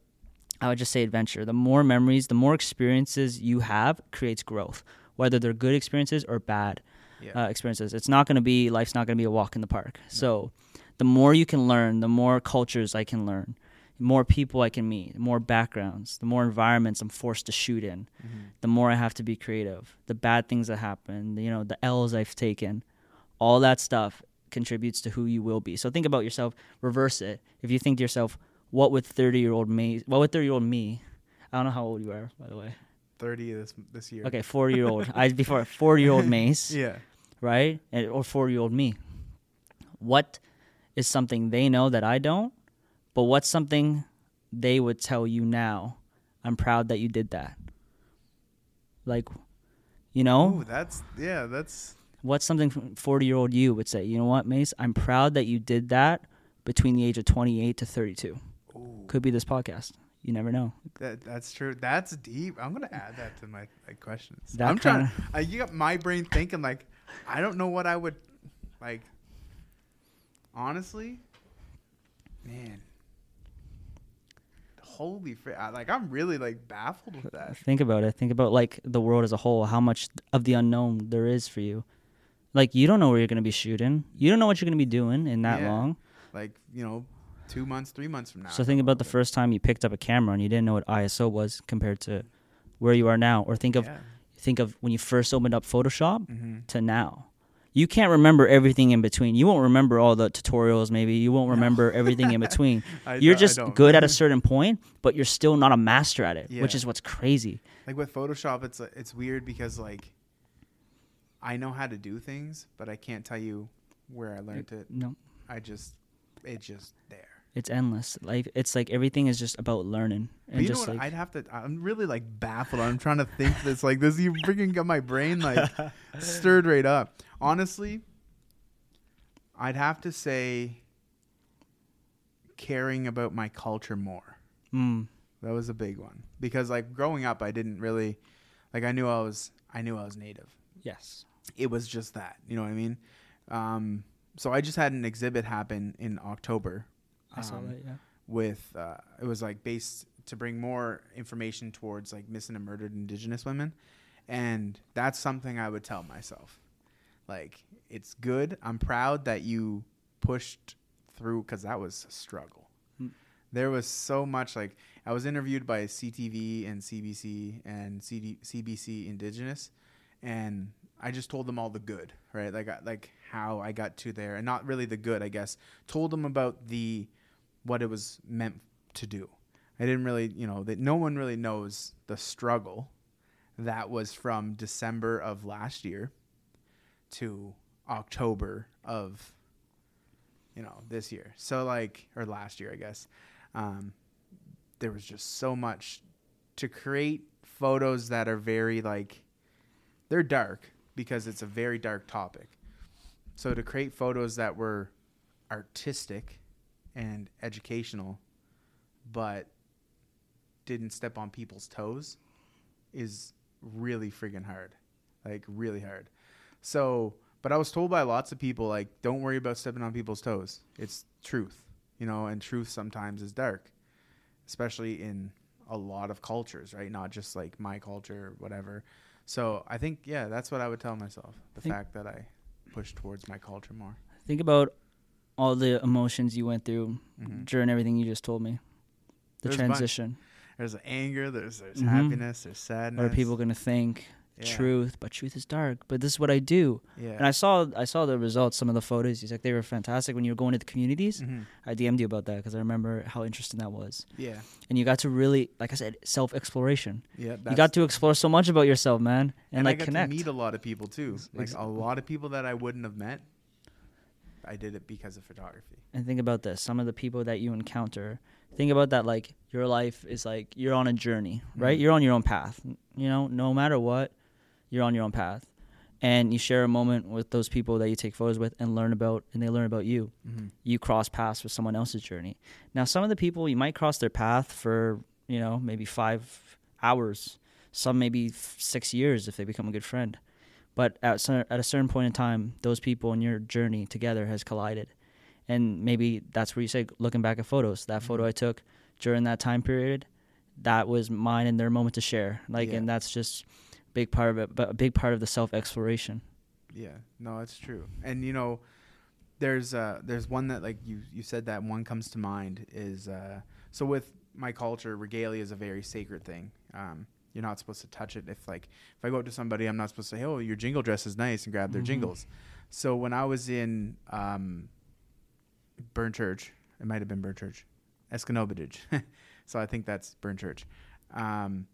A: I would just say adventure. The more memories, the more experiences you have creates growth, whether they're good experiences or bad
B: yeah
A: uh, experiences. It's not going to be life's not going to be a walk in the park. So, the more you can learn, the more cultures I can learn, the more people I can meet, the more backgrounds, the more environments I'm forced to shoot in,
B: Mhm.
A: the more I have to be creative. The bad things that happen, you know, the L's I've taken, all that stuff contributes to who you will be. So think about yourself, reverse it. If you think to yourself, what would 30-year-old me, what would 30-year-old me, I don't know how old you are, by the way.
B: thirty this this year.
A: Okay, 4 year old. I before 40-year-old Mace
B: Yeah.
A: right? And, or four year old me. What is something they know that I don't? But what's something they would tell you now? I'm proud that you did that. Like, you know,
B: Ooh, that's yeah. That's
A: what's something 40 year old you would say? You know what, Mace? I'm proud that you did that between the age of 28 to 32.
B: ooh.
A: Could be this podcast. you never know.
B: That that's true. That's deep. I'm gonna add that to my like questions.
A: That
B: I'm trying.
A: kinda-
B: I, you got my brain thinking like, I don't know what I would like. Honestly, man, holy fr- I, like I'm really like baffled with that.
A: Think about it. Think about like the world as a whole. How much of the unknown there is for you. Like you don't know where you're gonna be shooting. You don't know what you're gonna be doing in that
B: Yeah.
A: long.
B: Like you know, two months, three months from now.
A: So think about the first time you picked up a camera and you didn't know what ISO was compared to where you are now, or think of
B: Yeah.
A: think of when you first opened up Photoshop
B: Mhm.
A: to now. You can't remember everything in between. You won't remember all the tutorials. Maybe you won't remember everything in between. You're just good at a certain point, but you're still not a master at it, which is what's crazy.
B: like with Photoshop, it's it's weird because like I know how to do things, but I can't tell you where I learned it.
A: No,
B: I just it's just there.
A: It's endless. Like it's like everything is just about learning and
B: you know
A: just
B: what?
A: like
B: I'd have to. I'm really like baffled. I'm trying to think this like this. You freaking got my brain like stirred right up. Honestly, I'd have to say caring about my culture more.
A: mm,
B: That was a big one because like growing up, I didn't really like. I knew I was. I knew I was native.
A: yes,
B: It was just that. You know what I mean? Um, so I just had an exhibit happen in October.
A: I saw
B: um,
A: that. Yeah.
B: with uh, it was like based to bring more information towards like missing and murdered indigenous women and that's something i would tell myself like it's good i'm proud that you pushed through because that was a struggle
A: Mm.
B: there was so much like i was interviewed by ctv and cbc and CD, cbc indigenous and i just told them all the good right like like how i got to there and not really the good i guess told them about the what it was meant to do. I didn't really, you know, that no one really knows the struggle that was from December of last year to October of, you know, this year. So like, or last year, I guess. Um, there was just so much to create photos that are very like, they're dark because it's a very dark topic. So to create photos that were artistic and educational, but didn't step on people's toes is really friggin' hard. Like, really hard. So, but I was told by lots of people, like, don't worry about stepping on people's toes. It's truth, you know, and truth sometimes is dark, especially in a lot of cultures, right? Not just like my culture or whatever. So I think, yeah, that's what I would tell myself. The fact that I push towards my culture more.
A: Think about all the emotions you went through
B: Mhm.
A: during everything you just told me. The
B: There's
A: transition.
B: There's anger, there's there's
A: Mhm.
B: happiness, there's sadness.
A: What are people gonna think?
B: Yeah.
A: Truth, but truth is dark. But this is what I do.
B: Yeah.
A: And I saw I saw the results, some of the photos. He's like they were fantastic when you were going to the communities.
B: Mhm.
A: I DM'd you about that because I remember how interesting that was.
B: Yeah.
A: And you got to really, like I said, self exploration.
B: Yeah.
A: You got to explore so much about yourself, man, and,
B: and
A: like
B: I got
A: connect.
B: to meet a lot of people too. Like a lot of people that I wouldn't have met. I did it because of photography.
A: and think about this: some of the people that you encounter. Think about that. Like your life is like you're on a journey, right?
B: Mhm.
A: You're on your own path. You know, no matter what, you're on your own path, and you share a moment with those people that you take photos with and learn about, and they learn about you.
B: Mm-hmm.
A: you cross paths with someone else's journey. Now, some of the people you might cross their path for, you know, maybe five hours, some maybe f- six years if they become a good friend. But at, at a certain point in time, those people in your journey together has collided. And maybe that's where you say, looking back at photos, that photo
B: Mhm.
A: I took during that time period, that was mine and their moment to share. Like,
B: Yeah.
A: and that's just big part of it, but a big part of the self exploration.
B: Yeah. No, it's true. And you know, there's uh there's one that like you you said that one comes to mind is uh so with my culture, regalia is a very sacred thing. Um, you're not supposed to touch it. If like if I go up to somebody, I'm not supposed to say, "Oh, your jingle dress is nice," and grab their
A: Mhm.
B: jingles. So when I was in um, Burnt Church, it might have been Burnt Church, Escanobadage. so I think that's Burnt Church. Um,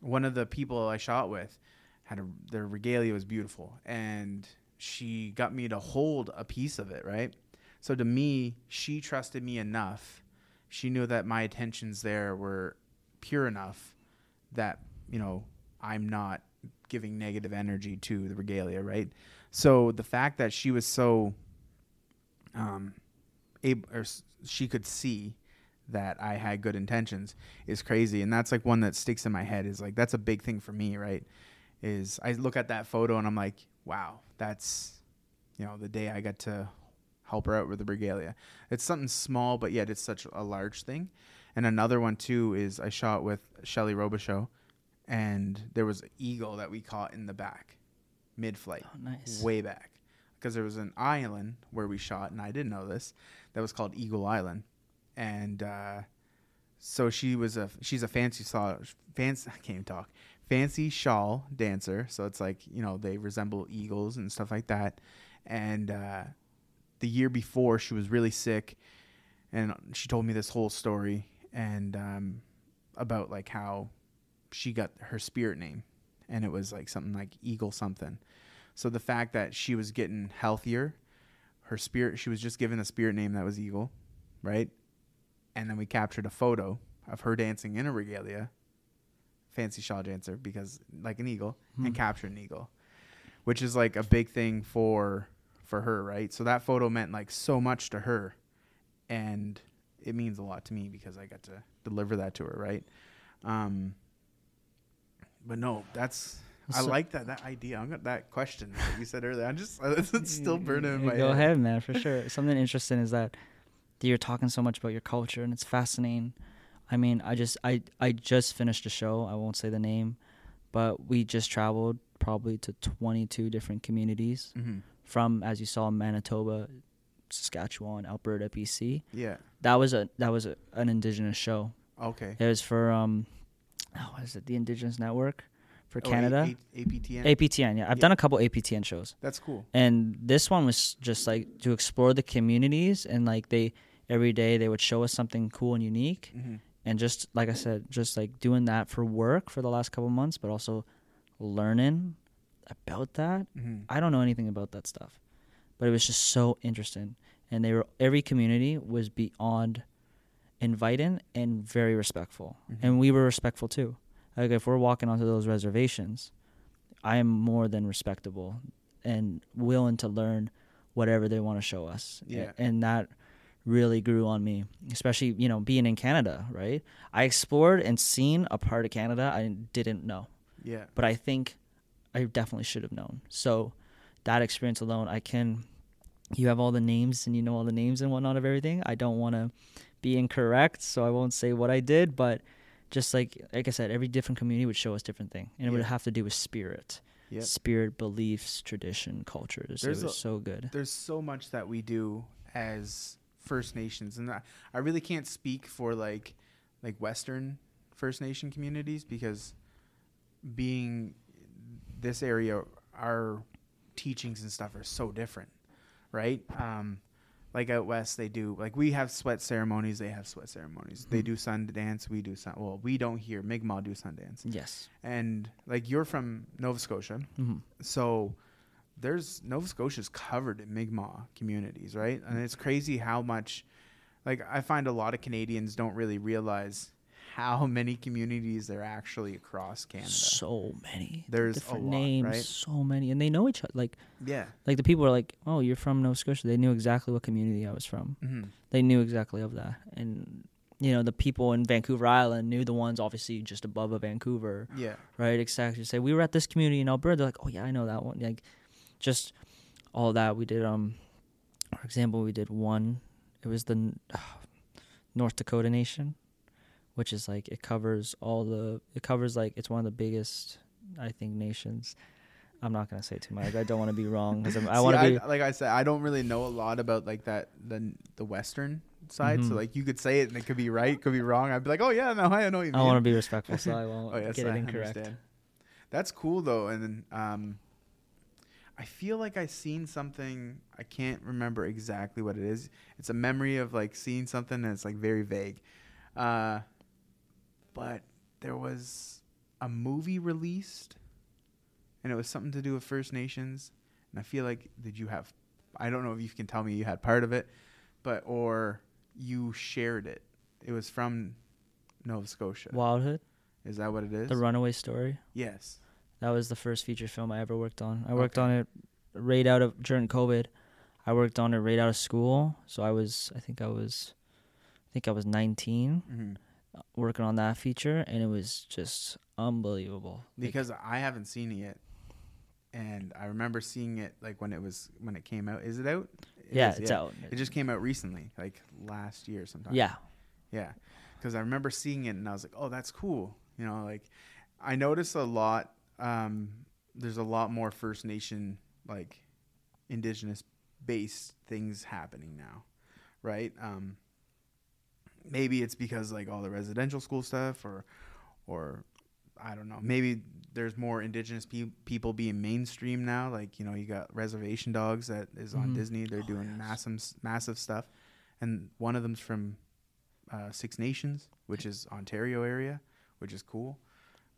B: one of the people I shot with had a, their regalia was beautiful, and she got me to hold a piece of it. Right. So to me, she trusted me enough. She knew that my intentions there were pure enough that you know I'm not giving negative energy to the regalia, right? So the fact that she was so um able or she could see that I had good intentions is crazy. And that's like one that sticks in my head is like that's a big thing for me, right? Is I look at that photo and I'm like, wow, that's you know, the day I got to help her out with the regalia. It's something small, but yet it's such a large thing. And another one too is I shot with Shelly Robichaux, and there was an eagle that we caught in the back, mid-flight,
A: Oh, nice.
B: way back, because there was an island where we shot, and I didn't know this, that was called Eagle Island, and uh, so she was a she's a fancy saw fancy I can't even talk fancy shawl dancer. So it's like you know they resemble eagles and stuff like that, and uh, the year before she was really sick and she told me this whole story and um, about like how she got her spirit name and it was like something like eagle something. So the fact that she was getting healthier her spirit she was just given a spirit name that was eagle right? And then we captured a photo of her dancing in a regalia fancy shawl dancer because like an eagle and
A: Hmm.
B: captured an eagle which is like a big thing for for her right? So that photo meant like so much to her and it means a lot to me because i got to deliver that to her right? Um but no that's i like that that idea i got that question that you said earlier i'm just it's still burning in my
A: Go
B: head
A: ahead, man, for sure. Something interesting is that you're talking so much about your culture, and it's fascinating. I mean, I just I I just finished a show. I won't say the name, but we just traveled probably to 22 different communities
B: hmm
A: from, as you saw, Manitoba, Saskatchewan, Alberta, BC.
B: yeah
A: That was a that was a, an indigenous show.
B: okay
A: It was for um, oh, what is it? The Indigenous Network for
B: Oh,
A: Canada.
B: A- aptn
A: APTN. Yeah, I've
B: Yeah.
A: done a couple APTN shows
B: that's cool
A: and this one was just like to explore the communities and like they every day they would show us something cool and unique
B: hmm
A: and just like i said just like doing that for work for the last couple months but also learning about that
B: hmm
A: i don't know anything about that stuff but it was just so interesting and they were every community was beyond inviting and very respectful
B: Mhm.
A: and we were respectful too like if we're walking onto those reservations i am more than respectable and willing to learn whatever they want to show us
B: Yeah.
A: and that really grew on me especially you know being in canada right i explored and seen a part of canada i didn't know
B: yeah
A: but I think I definitely should have known. So that experience alone, I can. You have all the names and you know all the names and whatnot of everything. I don't want to be incorrect, so I won't say what I did. But just like like I said, every different community would show us different thing, and it would have to do with spirit,
B: Yep.
A: spirit, beliefs, tradition, cultures.
B: There's
A: it was
B: a-
A: so good.
B: there's so much that we do as First Nations, and I, I really can't speak for like like Western First Nation communities because being this area, our teachings and stuff are so different, right? Um, like out west, they do like we have sweat ceremonies. They have sweat ceremonies. They
A: Mhm.
B: do sun dance. We do sun. Well, we don't here. Mi'kmaq do sun dance,
A: Yes.
B: and like you're from Nova Scotia,
A: hmm
B: so there's Nova Scotia's covered in Mi'kmaq communities, right? And it's crazy how much, like, I find a lot of Canadians don't really realize how many communities there are actually across Canada.
A: So many.
B: There's a
A: different
B: lot,
A: names.
B: right?
A: So many, and they know each other. Like
B: yeah.
A: like the people are like, oh, you're from Nova Scotia. They knew exactly what community I was from.
B: hmm
A: they knew exactly of that and you know the people in vancouver island knew the ones obviously just above of vancouver
B: Yeah.
A: right exactly say we were at this community in alberta they're like oh yeah i know that one like just all that we did um for example we did one it was the N- north dakota nation which is like it covers all the it covers like it's one of the biggest i think nations i'm not gonna say too much i don't want to be wrong because i want to be
B: like I said, I don't really know a lot about like that the the Western side. So
A: Mhm.
B: like you could say it and it could be right, could be wrong. I'd be like, oh yeah, no, I know you
A: i want to be respectful so i won't
B: Oh yes,
A: get it incorrect
B: understand. That's cool though, and then um, I feel like I seen something. I can't remember exactly what it is. It's a memory of like seeing something and it's like very vague. Uh, but there was a movie released, and it was something to do with First Nations. And I feel like did you have? I don't know if you can tell me you had part of it, but or you shared it. It was from Nova Scotia.
A: wildhood
B: Is that what it is?
A: The Runaway Story.
B: yes.
A: That was the first feature film I ever worked on. I worked
B: Okay.
A: on it right out of during COVID. I worked on it right out of school. So I was, I think I was I think I was 19
B: Mhm.
A: Working on that feature, and it was just unbelievable. Like,
B: because I haven't seen it yet, and I remember seeing it like when it was when it came out. Is it out? It
A: yeah,
B: is,
A: it's out.
B: It just came out recently, like last year sometime.
A: yeah,
B: yeah. Because I remember seeing it and I was like, oh, that's cool. You know, like I notice a lot. Um, there's a lot more First Nation like indigenous based things happening now, right? Um, maybe it's because like all the residential school stuff or or I don't know. Maybe there's more indigenous pe- people being mainstream now. Like you know, you got Reservation Dogs that is on
A: Mhm.
B: Disney. They're
A: Oh,
B: doing
A: yes.
B: massive massive stuff, and one of them's from uh, Six Nations, which is Ontario area, which is cool.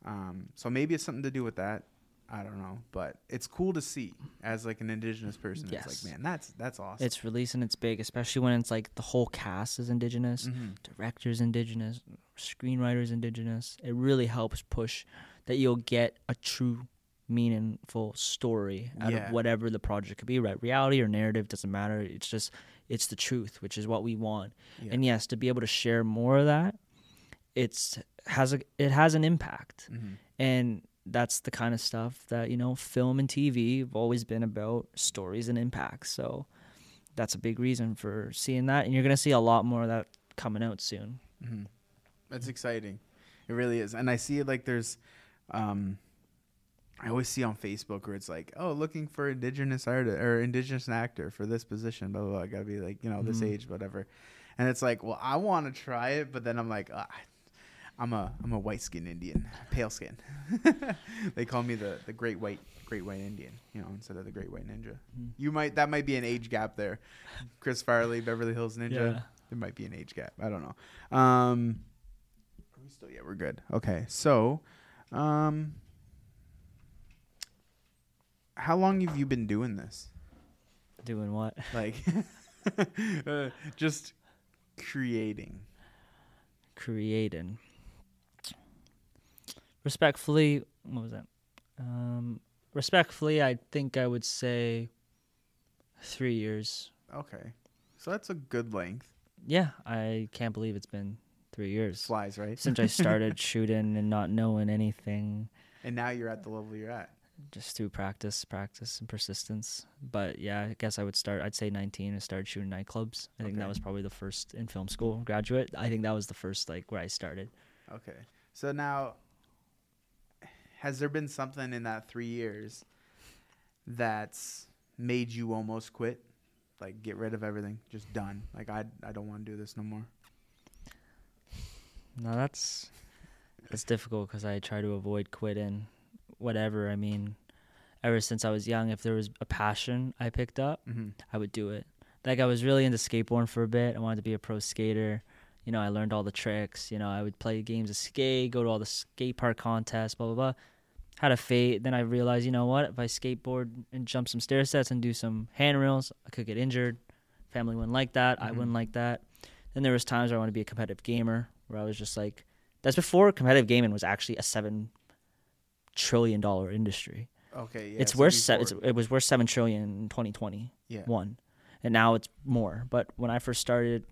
B: Um, so maybe it's something to do with that. I don't know, but it's cool to see as like an indigenous person. It's
A: Yes.
B: like, man, that's that's awesome.
A: it's releasing its big, especially when it's like the whole cast is indigenous,
B: Mhm.
A: directors indigenous, screenwriters indigenous. It really helps push that you'll get a true meaningful story out
B: Yeah.
A: of whatever the project could be, right? Reality or narrative doesn't matter. It's just it's the truth, which is what we want.
B: Yeah.
A: And yes, to be able to share more of that, it's has a it has an impact.
B: Mhm.
A: and that's the kind of stuff that you know film and tv have always been about stories and impacts so that's a big reason for seeing that and you're going to see a lot more of that coming out soon
B: hmm That's exciting. It really is. And I see it like there's, um, I always see on Facebook where it's like, oh, looking for indigenous artist or indigenous actor for this position, blah, blah, blah. Gotta be like, you know, this
A: Mhm.
B: age, whatever. And it's like, well, I want to try it, but then I'm like, ah, I'm a I'm a white skin Indian, pale skin. they call me the, the great white great white Indian, you know, instead of the great white ninja.
A: Mhm.
B: You might that might be an age gap there. Chris Farley, Beverly Hills Ninja.
A: Yeah.
B: There might be an age gap. I don't know. Um, are we still? Yeah, we're good. Okay, so, um, how long have you been doing this?
A: doing what
B: Like, uh, just creating.
A: creating respectfully what was that um respectfully i think i would say three years
B: Okay, so that's a good length.
A: yeah i can't believe it's been three years
B: Flies, right?
A: since i started shooting and not knowing anything
B: and now you're at the level you're at.
A: just through practice, practice, and persistence. But yeah, I guess I would start. I'd say 19 and started shooting nightclubs. I think that was probably the first in film school graduate. I think that was the first like where I started.
B: Okay. So now, has there been something in that three years that's made you almost quit? Like, get rid of everything, just done. Like, I, I don't want to do this no more.
A: No, that's that's difficult because I try to avoid quitting. Whatever. I mean, ever since I was young, if there was a passion I picked up,
B: Mm-hmm.
A: I would do it. Like I was really into skateboarding for a bit. I wanted to be a pro skater. You know, I learned all the tricks. You know, I would play games of skate, go to all the skate park contests, blah blah blah. Had a fate. Then I realized, you know what? If I skateboard and jump some stair sets and do some handrails, I could get injured. Family wouldn't like that. I
B: Mhm.
A: wouldn't like that. Then there was times where I wanted to be a competitive gamer, where I was just like, that's before competitive gaming was actually a seven trillion dollar industry
B: Okay. Yeah.
A: it's
B: so
A: worth se- it's, it was worth seven trillion in 2020
B: Yeah.
A: one and now it's more but when i first started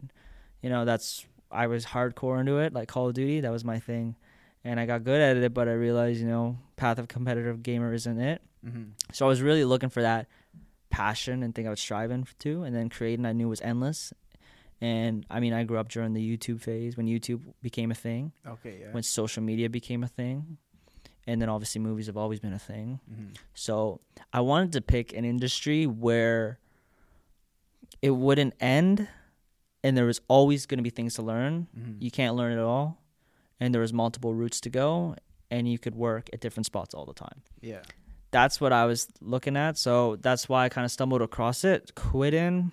A: you know that's i was hardcore into it like call of duty that was my thing and i got good at it but i realized you know path of competitive gamer isn't it
B: Mhm.
A: so i was really looking for that passion and thing i was striving to and then creating i knew was endless and i mean i grew up during the youtube phase when youtube became a thing
B: Okay. Yeah.
A: when social media became a thing and then obviously movies have always been a thing
B: Mhm.
A: so I wanted to pick an industry where it wouldn't end and there was always going to be things to learn.
B: Mhm.
A: You can't learn it all. And there was multiple routes to go and you could work at different spots all the time.
B: Yeah.
A: That's what I was looking at. So that's why I kind of stumbled across it. Quitting.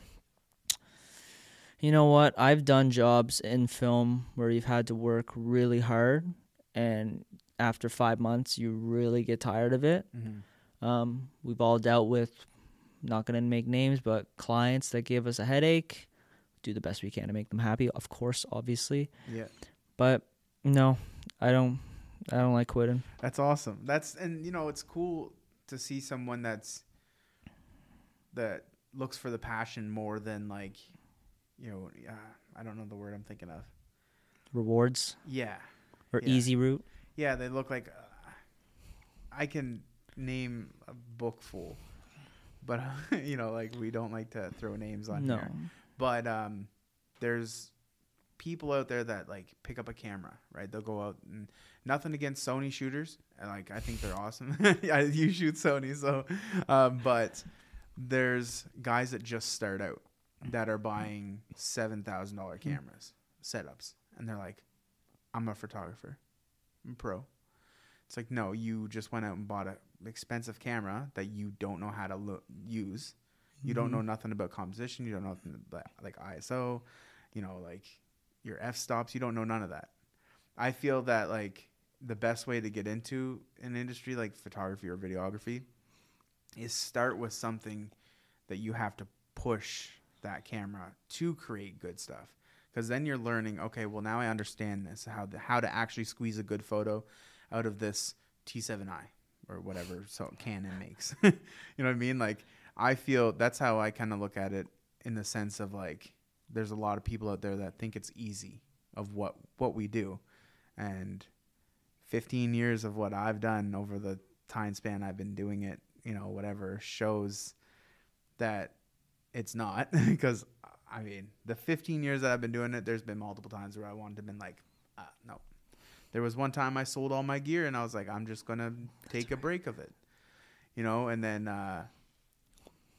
A: You know what? I've done jobs in film where you've had to work really hard and after 5 months you really get tired of it
B: Mhm.
A: um, we've all dealt with, not going to make names, but clients that give us a headache. Do the best we can to make them happy, of course, obviously.
B: Yeah.
A: But no, I don't. I don't like quitting.
B: That's awesome. That's and you know it's cool to see someone that's that looks for the passion more than like you know uh, I don't know the word I'm thinking of.
A: Rewards
B: Yeah,
A: or
B: Yeah.
A: easy route.
B: yeah, they look like. Uh, I can name a book full, but you know, like we don't like to throw names on
A: No.
B: here. But um, there's people out there that like pick up a camera, right? They'll go out and nothing against Sony shooters. and, Like I think they're awesome. yeah, you shoot Sony, so um, but there's guys that just start out that are buying seven thousand dollar cameras setups, and they're like, "I'm a photographer, I'm pro." It's like no, you just went out and bought an expensive camera that you don't know how to lo- use. You don't know nothing about composition. You don't know nothing about like ISO. You know, like your f stops. You don't know none of that. I feel that like the best way to get into an industry like photography or videography is start with something that you have to push that camera to create good stuff because then you're learning okay well now i understand this how the, how to actually squeeze a good photo out of this t7i or whatever so canon makes you know what i mean like i feel that's how i kind of look at it in the sense of like there's a lot of people out there that think it's easy of what what we do and 15 years of what i've done over the time span i've been doing it you know whatever shows that it's not because I mean the 15 years that I've been doing it, there's been multiple times where I wanted to been like, uh, no. There was one time I sold all my gear and I was like, I'm just gonna take a break of it, you know. And then uh,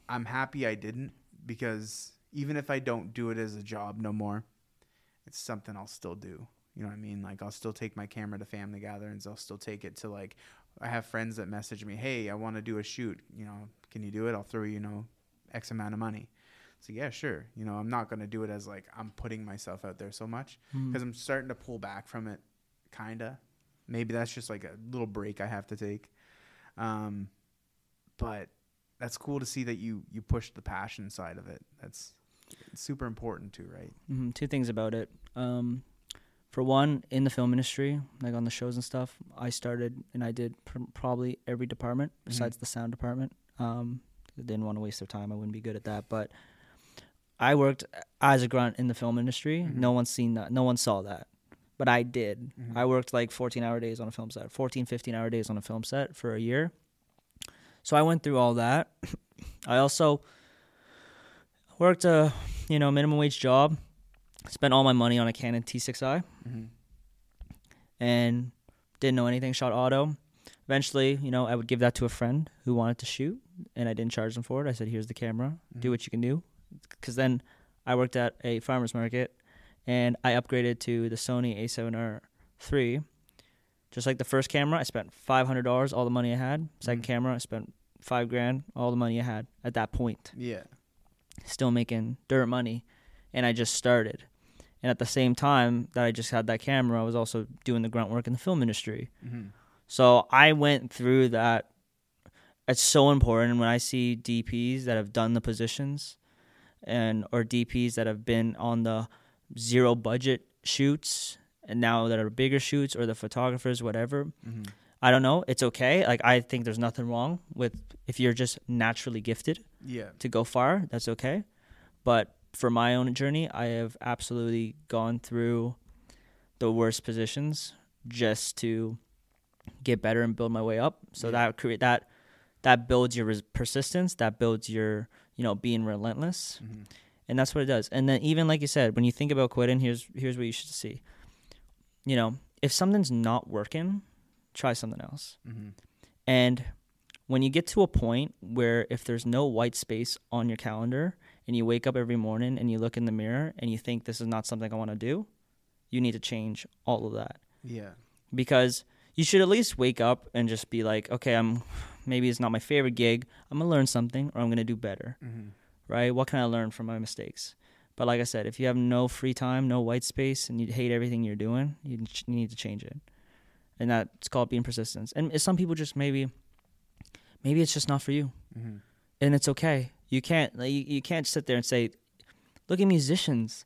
B: I'm happy I didn't because even if I don't do it as a job no more, it's something I'll still do. You know what I mean? Like I'll still take my camera to family gatherings. I'll still take it to like I have friends that message me, "Hey, I want to do a shoot. You know, can you do it? I'll throw you, you know, X amount of money." So yeah, sure. You know, I'm not gonna do it as like I'm putting myself out there so much
A: Mm.
B: because I'm starting to pull back from it, kinda. Maybe that's just like a little break I have to take. Um, but that's cool to see that you you push the passion side of it. That's super important too, right?
A: hmm Two things about it. Um, for one, in the film industry, like on the shows and stuff, I started and I did pr- probably every department besides the sound department. Um, I didn't want to waste their time. I wouldn't be good at that. But I worked as a grunt in the film industry.
B: Mhm.
A: No one's seen that. No one saw that. But I did.
B: Mhm.
A: I worked like 14 hour days on a film set, 14, 15 hour days on a film set for a year. So I went through all that. I also worked a, you know, minimum wage job. Spent all my money on a Canon T6i
B: Mm-hmm.
A: and didn't know anything, shot auto. Eventually, you know, I would give that to a friend who wanted to shoot and I didn't charge them for it. I said, "Here's the camera. Do
B: Mhm.
A: what you can do." Cuz then I worked at a farmers market and I upgraded to the Sony A7R 3. Just like the first camera, I spent $500 all the money I had. 2nd
B: Mhm.
A: camera, I spent 5 grand all the money I had at that point.
B: Yeah.
A: Still making dirt money and I just started. And at the same time that I just had that camera, I was also doing the grunt work in the film industry.
B: Mm-hmm.
A: So I went through that. It's so important when I see DPs that have done the positions and or DPs that have been on the zero budget shoots and now that are bigger shoots or the photographers whatever.
B: Mm-hmm.
A: I don't know, it's okay. Like I think there's nothing wrong with if you're just naturally gifted
B: Yeah.
A: to go far, that's okay. But for my own journey, I have absolutely gone through the worst positions just to get better and build my way up. So
B: Yeah.
A: that create that that builds your res- persistence, that builds your, you know, being relentless.
B: Mm-hmm.
A: And that's what it does. And then even like you said, when you think about quitting, here's here's what you should see. You know, if something's not working, try something else.
B: Mm-hmm.
A: And when you get to a point where if there's no white space on your calendar and you wake up every morning and you look in the mirror and you think this is not something I want to do, you need to change all of that.
B: Yeah.
A: Because you should at least wake up and just be like, okay, I'm maybe it's not my favorite gig. I'm going to learn something or I'm going to do better,
B: Mm-hmm.
A: right? What can I learn from my mistakes? But like I said, if you have no free time, no white space, and you hate everything you're doing, you, ch- you need to change it. And that's called being persistent. And some people just maybe, maybe it's just not for you
B: Mm-hmm.
A: and it's okay. You can't like, you, you can't sit there and say, look at musicians.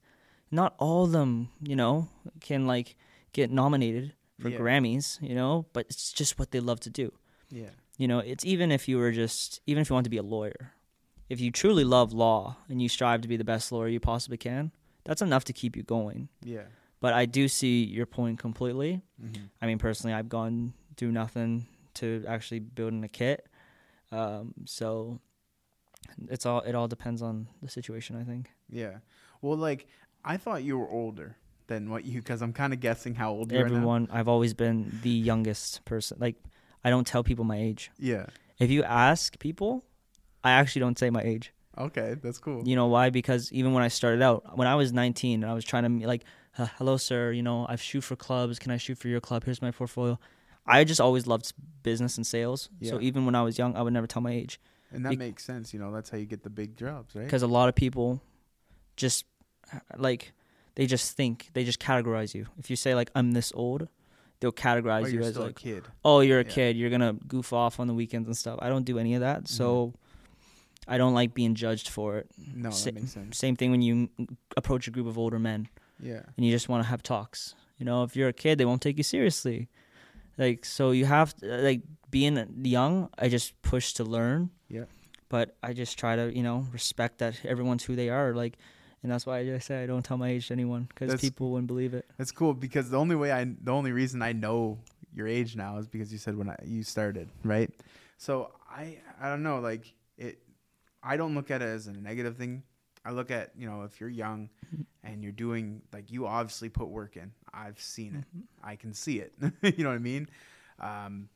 A: Not all of them, you know, can like get nominated for
B: Yeah.
A: Grammys, you know, but it's just what they love to do.
B: Yeah.
A: You know, it's even if you were just even if you want to be a lawyer. If you truly love law and you strive to be the best lawyer you possibly can, that's enough to keep you going.
B: Yeah.
A: But I do see your point completely.
B: Mm-hmm.
A: I mean, personally, I've gone through nothing to actually building a kit. Um, so it's all it all depends on the situation. I think
B: Yeah. Well, like I thought you were older than what you because I'm kind of guessing how old you are now.
A: everyone. I've always been the youngest person. Like I don't tell people my age.
B: Yeah.
A: If you ask people, I actually don't say my age.
B: Okay, that's cool.
A: You know why? Because even when I started out, when I was 19 and I was trying to like, hello, sir, you know, I've shoot for clubs. Can I shoot for your club? Here's my portfolio. I just always loved business and sales. So even when I was young, I would never tell my age
B: And that
A: Bec-
B: makes sense. You know, that's how you get the big jobs, right?
A: because a lot of people just like they just think they just categorize you. If you say like I'm this old, they'll
B: Oh,
A: categorize
B: you're
A: you as like
B: a kid.
A: oh you're a
B: Yeah.
A: kid you're gonna goof off on the weekends and stuff i don't do any of that so
B: Mm-hmm.
A: i don't like being judged for it
B: No,
A: Sa-
B: that makes sense.
A: same thing when you approach a group of older men
B: Yeah.
A: and you just want to have talks you know if you're a kid they won't take you seriously like so you have to, uh, like being young i just push to learn
B: Yeah.
A: but i just try to you know respect that everyone's who they are like and that's why i just say i don't tell my age to anyone because people wouldn't believe it
B: That's cool because the only way I, the only reason I know your age now is because you said when I, you started, right? So I, I don't know, like it, I don't look at it as a negative thing. I look at, you know, if you're young and you're doing, like, you obviously put work in. I've seen it. I can see it. you know what I mean? Um,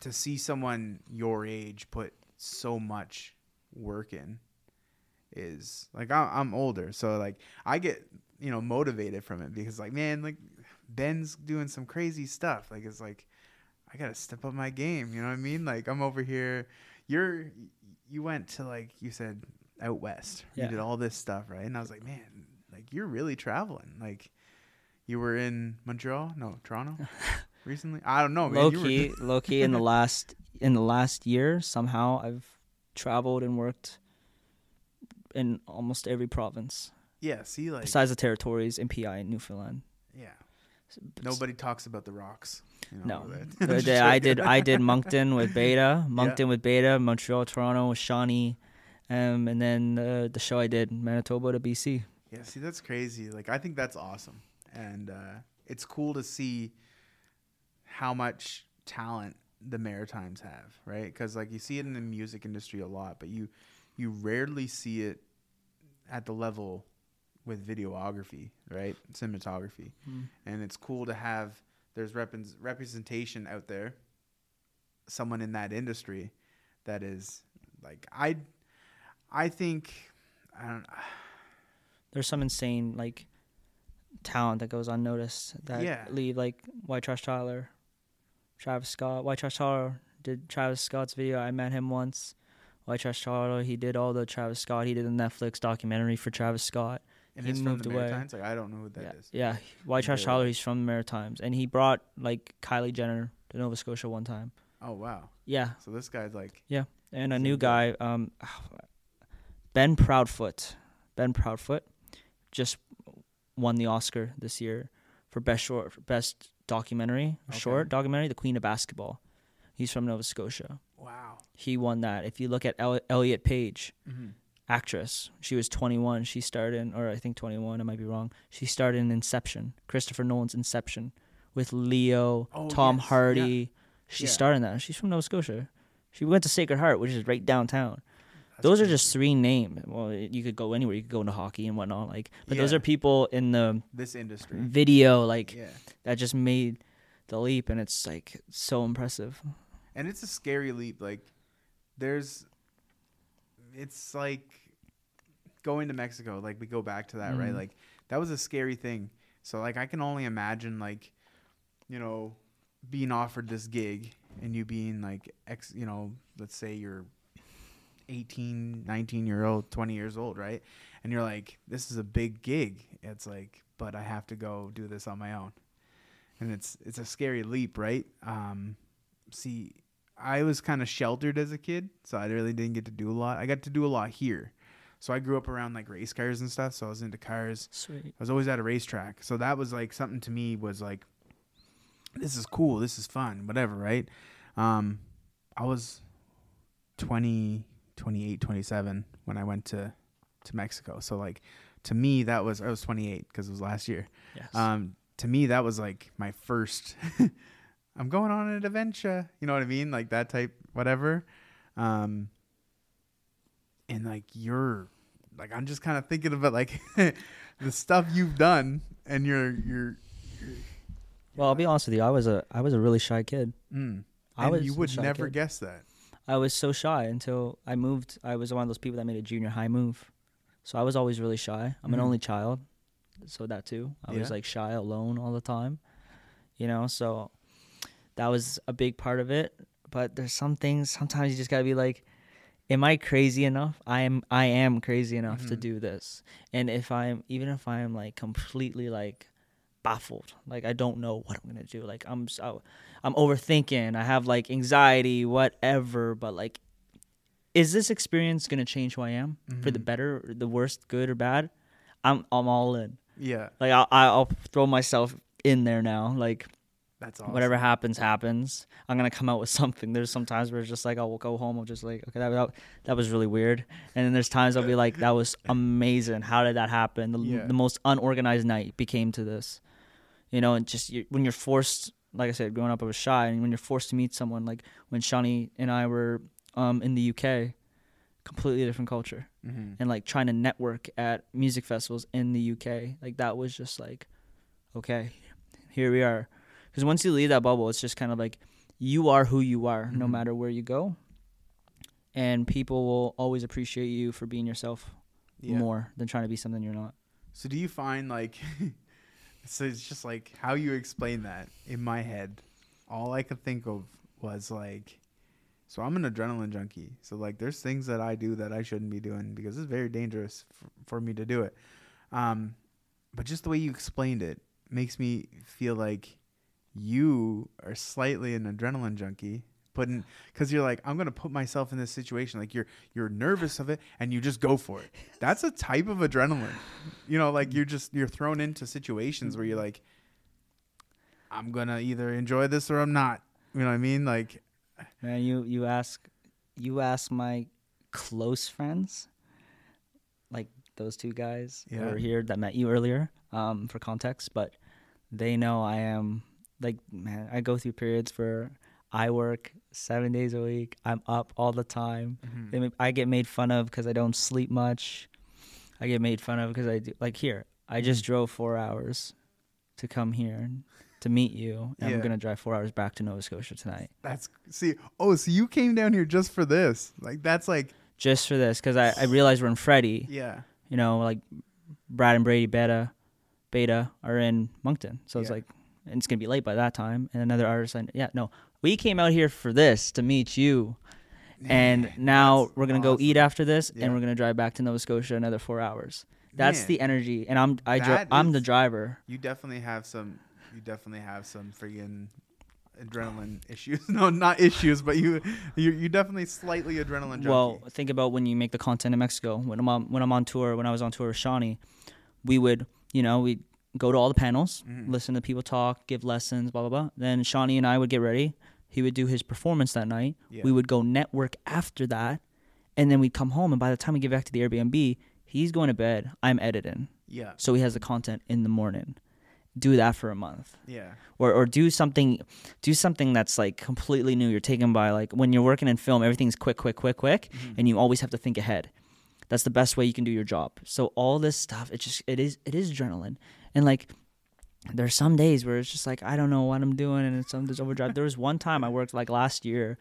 B: to see someone your age put so much work in is like I, I'm older, so like I get you know motivated from it because like man, like Ben's doing some crazy stuff. Like it's like I gotta step up my game. You know what I mean? Like I'm over here. You're you went to like you said out west.
A: Yeah.
B: You did all this stuff, right? And I was like, man, like you're really traveling. Like you were in Montreal, no Toronto, recently. I don't know, man.
A: low
B: You were-
A: key, low key. In the last in the last year, somehow I've traveled and worked in almost every province
B: yeah. See, like
A: besides the territories PI and Newfoundland.
B: yeah. Nobody talks about the rocks. You
A: No,
B: know,
A: The
B: Just
A: day I did I did Moncton with Beta, Moncton with Beta, Montreal, Toronto with Shawnee, um, and then uh, the show I did Manitoba to BC.
B: Yeah, see, that's crazy. Like, I think that's awesome, and uh, it's cool to see how much talent the Maritimes have, right? Because like you see it in the music industry a lot, but you you rarely see it at the level with videography, right? Cinematography, and it's cool to have there's repres representation out there, someone in that industry that is like I, I think I don't.
A: There's some insane like talent that goes unnoticed that
B: Yeah.
A: leave like White Trash Tyler, Travis Scott. White Trash Tyler did Travis Scott's video. I met him once. White Trash Tyler, he did all the Travis Scott. He did the Netflix documentary for Travis Scott.
B: And
A: He
B: he's
A: moved
B: from the
A: away.
B: Maritimes. Like I don't know who that is.
A: yeah, yeah. White Trash Tyler, he's from the Maritimes, and he brought like Kylie Jenner to Nova Scotia one time.
B: Oh wow.
A: Yeah,
B: So this guy's like Yeah,
A: and a new guy, um, Ben Proudfoot. Ben Proudfoot just won the Oscar this year for best short, best documentary,
B: Okay.
A: short documentary, The Queen of Basketball. He's from Nova Scotia.
B: wow.
A: He won that. If you look at El- Elliot Page,
B: Mm-hmm.
A: actress, she was 21. She starred in, or I think 21. I might be wrong. She starred in Inception, Christopher Nolan's Inception, with Leo,
B: Oh,
A: Tom
B: yes.
A: Hardy. She
B: Yeah.
A: starred in that. She's from Nova Scotia. She went to Sacred Heart, which is right downtown. Those are just three names. Well, you could go anywhere. You could go into hockey and whatnot. Like, but those are people in the
B: this industry.
A: video like
B: Yeah.
A: that just made the leap, and it's like so impressive.
B: And it's a scary leap. Like there's it's like going to Mexico. Like we go back to that, right?
A: Mhm.
B: Like that was a scary thing. So like I can only imagine like you know being offered this gig and you being like ex you know let's say you're 18 19 year old 20 years old right and you're like this is a big gig it's like but i have to go do this on my own and it's it's a scary leap right um see i was kind of sheltered as a kid so i really didn't get to do a lot i got to do a lot here so i grew up around like race cars and stuff so i was into cars
A: Sweet.
B: I was always at a racetrack. So that was like something to me was like, this is cool. This is fun, whatever, right? Um, I was 20, 28, 27 when I went to, to Mexico. So like to me that was I was 28 because it was last year.
A: Yes.
B: Um, to me that was like my first. I'm going on an adventure. You know what I mean? Like that type, whatever. Um, and like you're, like I'm just kind of thinking about like the stuff you've done, and you're you're.
A: well, I'll be honest with you. I was a I was a really shy kid.
B: Mm.
A: I
B: And
A: was
B: you would never
A: kid.
B: guess that.
A: I was so shy until I moved. I was one of those people that made a junior high move. So I was always really shy. I'm an
B: Mhm.
A: only child. So that too. I was like shy alone all the time. You know, so that was a big part of it. But there's some things sometimes you just gotta be like, Am I crazy enough? I am I am crazy enough to
B: Mhm.
A: do this. And if I'm even if I am like completely like baffled, like I don't know what I'm gonna do. Like I'm so I'm overthinking. I have like anxiety, whatever. But like, is this experience gonna change who I am for the
B: Mhm.
A: better, the worst, good or bad? I'm I'm all in.
B: Yeah,
A: Like I'll I'll throw myself in there now. Like
B: that's awesome.
A: whatever happens, happens. I'm gonna come out with something. There's some times where it's just like I'll go home. I'm just like, okay, that that, that was really weird. And then there's times I'll be like, that was amazing. How did that happen? The,
B: Yeah.
A: the most unorganized night became to this. You know, and just you, when you're forced, like I said, growing up I was shy, and when you're forced to meet someone, like when Shawnee and I were um, in the UK, completely different culture,
B: hmm
A: and like trying to network at music festivals in the UK, like that was just like, okay, here we are. Because once you leave that bubble, it's just kind of like you are who you are, no
B: Mhm.
A: matter where you go, and people will always appreciate you for being yourself
B: Yeah.
A: more than trying to be something you're not.
B: So do you find like so it's just like how you explain that in my head all I could think of was like so I'm an adrenaline junkie. So like there's things that I do that I shouldn't be doing because it's very dangerous for, for me to do it. Um but just the way you explained it makes me feel like you are slightly an adrenaline junkie because you're like i'm gonna put myself in this situation like you're you're nervous of it and you just go for it that's a type of adrenaline you know like you're just you're thrown into situations where you're like i'm gonna either enjoy this or i'm not you know what i mean like
A: Man, you you ask, you ask my close friends, like those two guys
B: Yeah.
A: over here that met you earlier, um, for context, but they know I am like man. I go through periods where I work seven days a week. I'm up all the time. Mm-hmm. They make, I get made fun of because I don't sleep much. I get made fun of because I do like here. I just mm-hmm. drove four hours to come here to meet you, and
B: Yeah.
A: I'm gonna drive four hours back to Nova Scotia tonight.
B: that's see oh so you came down here just for this like that's like
A: just for this because I, I realize we're in Freddie.
B: yeah
A: You know, like Brad and Brady Beta, Beta are in Moncton, so it's like and it's gonna be late by that time. And another artist, I, yeah, no, we came out here for this to meet you, and
B: Man,
A: now we're gonna go eat after this,
B: Yeah.
A: and we're gonna drive back to Nova Scotia another four hours. That's
B: Man,
A: the energy, and I'm I dri- I'm the driver.
B: you definitely have some you definitely have some friggin' adrenaline issues no not issues but you you you definitely slightly adrenaline junkie
A: Well, think about when you make the content in Mexico. When I'm on, when I'm on tour, when I was on tour with Shawnee, we would, you know, we go to all the panels,
B: Mhm.
A: listen to people talk, give lessons, blah blah blah. Then Shawnee and I would get ready. He would do his performance that night.
B: Yeah.
A: We would go network after that, and then we'd come home. And by the time we get back to the Airbnb, he's going to bed. I'm editing,
B: yeah
A: so he has the content in the morning. Do that for a month
B: yeah
A: or or do something do something that's like completely new you're taken by like when you're working in film everything's quick quick quick quick
B: Mhm.
A: and you always have to think ahead that's the best way you can do your job so all this stuff it just it is it is adrenaline and like there's some days where it's just like i don't know what i'm doing and it's some there's overdrive there was one time i worked like last year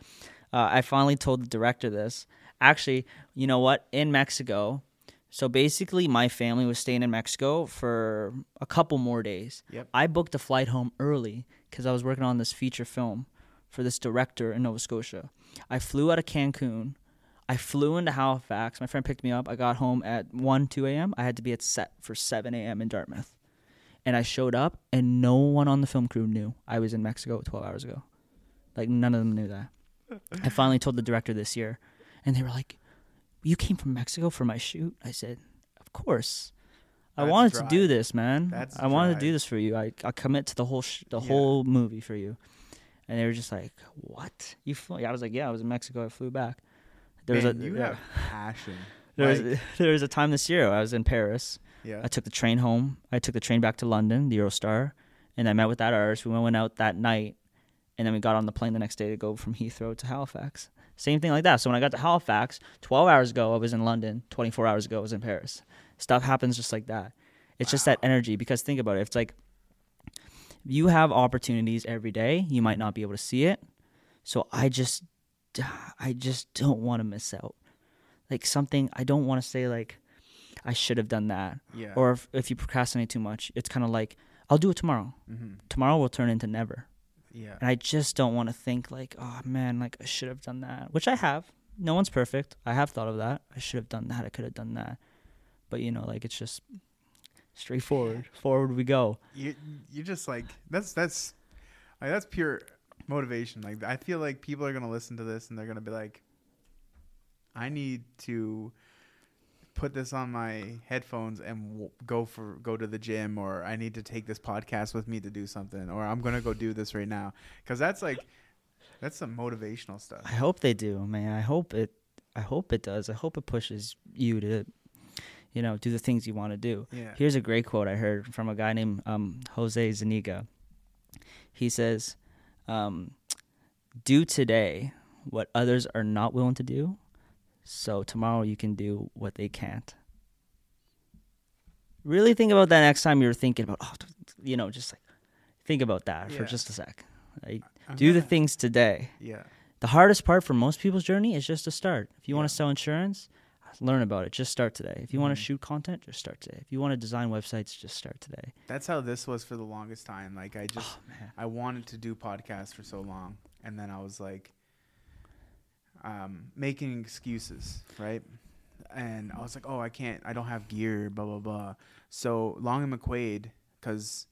A: uh, i finally told the director this actually you know what in mexico so basically my family was staying in mexico for a couple more days
B: Yep.
A: I booked a flight home early because I was working on this feature film for this director in Nova Scotia. I flew out of Cancun. I flew into Halifax. My friend picked me up. I got home at 1, 2 a.m. I had to be at set for 7 a.m. in Dartmouth. And I showed up, and no one on the film crew knew I was in Mexico 12 hours ago. Like, none of them knew that. I finally told the director this year, and they were like, You came from Mexico for my shoot? I said, Of course. I
B: That's
A: wanted to do this, man.
B: That's
A: I wanted to do this for you. I I commit to the whole sh- the
B: Yeah.
A: whole movie for you. And they were just like, "What? You flew?" I was like, "Yeah, I was in Mexico. I flew back." There
B: Man,
A: was a
B: you
A: yeah.
B: have passion
A: there
B: Like,
A: was there was a time this year I was in Paris.
B: Yeah.
A: I took the train home. I took the train back to London, the Eurostar, and I met with that artist. We went out that night, and then we got on the plane the next day to go from Heathrow to Halifax. Same thing like that. So when I got to Halifax, 12 hours ago I was in London. 24 hours ago I was in Paris. Stuff happens just like that. It's just that energy. Because think about it. It's like you have opportunities every day. You might not be able to see it. So I just, I just don't want to miss out. Like something I don't want to say like I should have done that.
B: Yeah.
A: Or if, if you procrastinate too much, it's kind of like I'll do it tomorrow.
B: hmm
A: Tomorrow will turn into never.
B: Yeah.
A: And I just don't want to think like, oh man, like I should have done that, which I have. No one's perfect. I have thought of that. I should have done that. I could have done that. But you know, like it's just straightforward. Forward we go.
B: you you just like that's that's like that's pure motivation like i feel like people are gonna listen to this and they're gonna be like i need to put this on my headphones and w- go for go to the gym or i need to take this podcast with me to do something or i'm gonna go do this right now because that's like that's some motivational stuff
A: I hope they do, man. I hope it. I hope it does. I hope it pushes you to, you know, do the things you want to do.
B: yeah
A: Here's a great quote I heard from a guy named um, Jose Zuniga. He says, um, "Do today what others are not willing to do, so tomorrow you can do what they can't." Really think about that next time you're thinking about, oh, you know, just like think about that for just a sec. Like, do the
B: gonna-
A: things today.
B: yeah
A: The hardest part for most people's journey is just to start. If you want to sell insurance, learn about it. Just start today. If you want
B: Mhm.
A: to shoot content, just start today. If you want to design websites, just start today.
B: that's how this was for the longest time like i just
A: Oh.
B: I wanted to do podcasts for so long, and then I was like, um, making excuses, right? And I was like, oh, I can't, I don't have gear, blah blah blah. So Long and McQuaid, because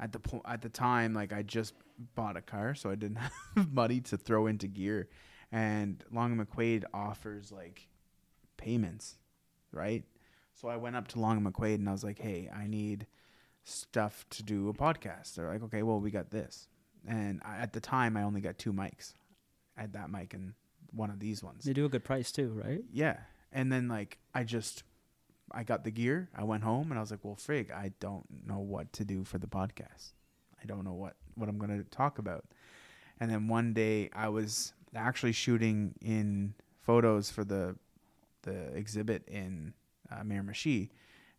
B: at the po- at the time, like I just bought a car, so I didn't have money to throw into gear, and Long and McQuaid offers like payments, right? So I went up to Long and McQuaid and I was like, hey, I need stuff to do a podcast. They're like, okay, well, we got this. And I, at the time, I only got two mics. I had that mic and one of these ones.
A: They do a good price too, right?
B: Yeah. And then, like, I just, I got the gear. I went home and I was like, well, frig, I don't know what to do for the podcast. I don't know what, what I'm going to talk about. And then one day I was actually shooting in photos for the, the exhibit in uh, Miramichi.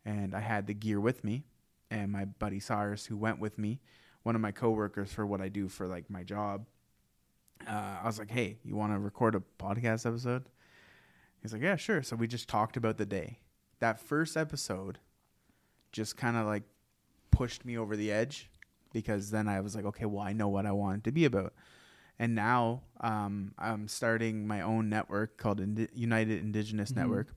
B: And I had the gear with me and my buddy Cyrus, who went with me, one of my coworkers for what I do for like my job. Uh, I was like, "Hey, you want to record a podcast episode?" He's like, "Yeah, sure." So we just talked about the day. That first episode just kind of like pushed me over the edge because then I was like, "Okay, well, I know what I want it to be about." And now um, I'm starting my own network called Indi- United Indigenous
A: Mhm.
B: Network,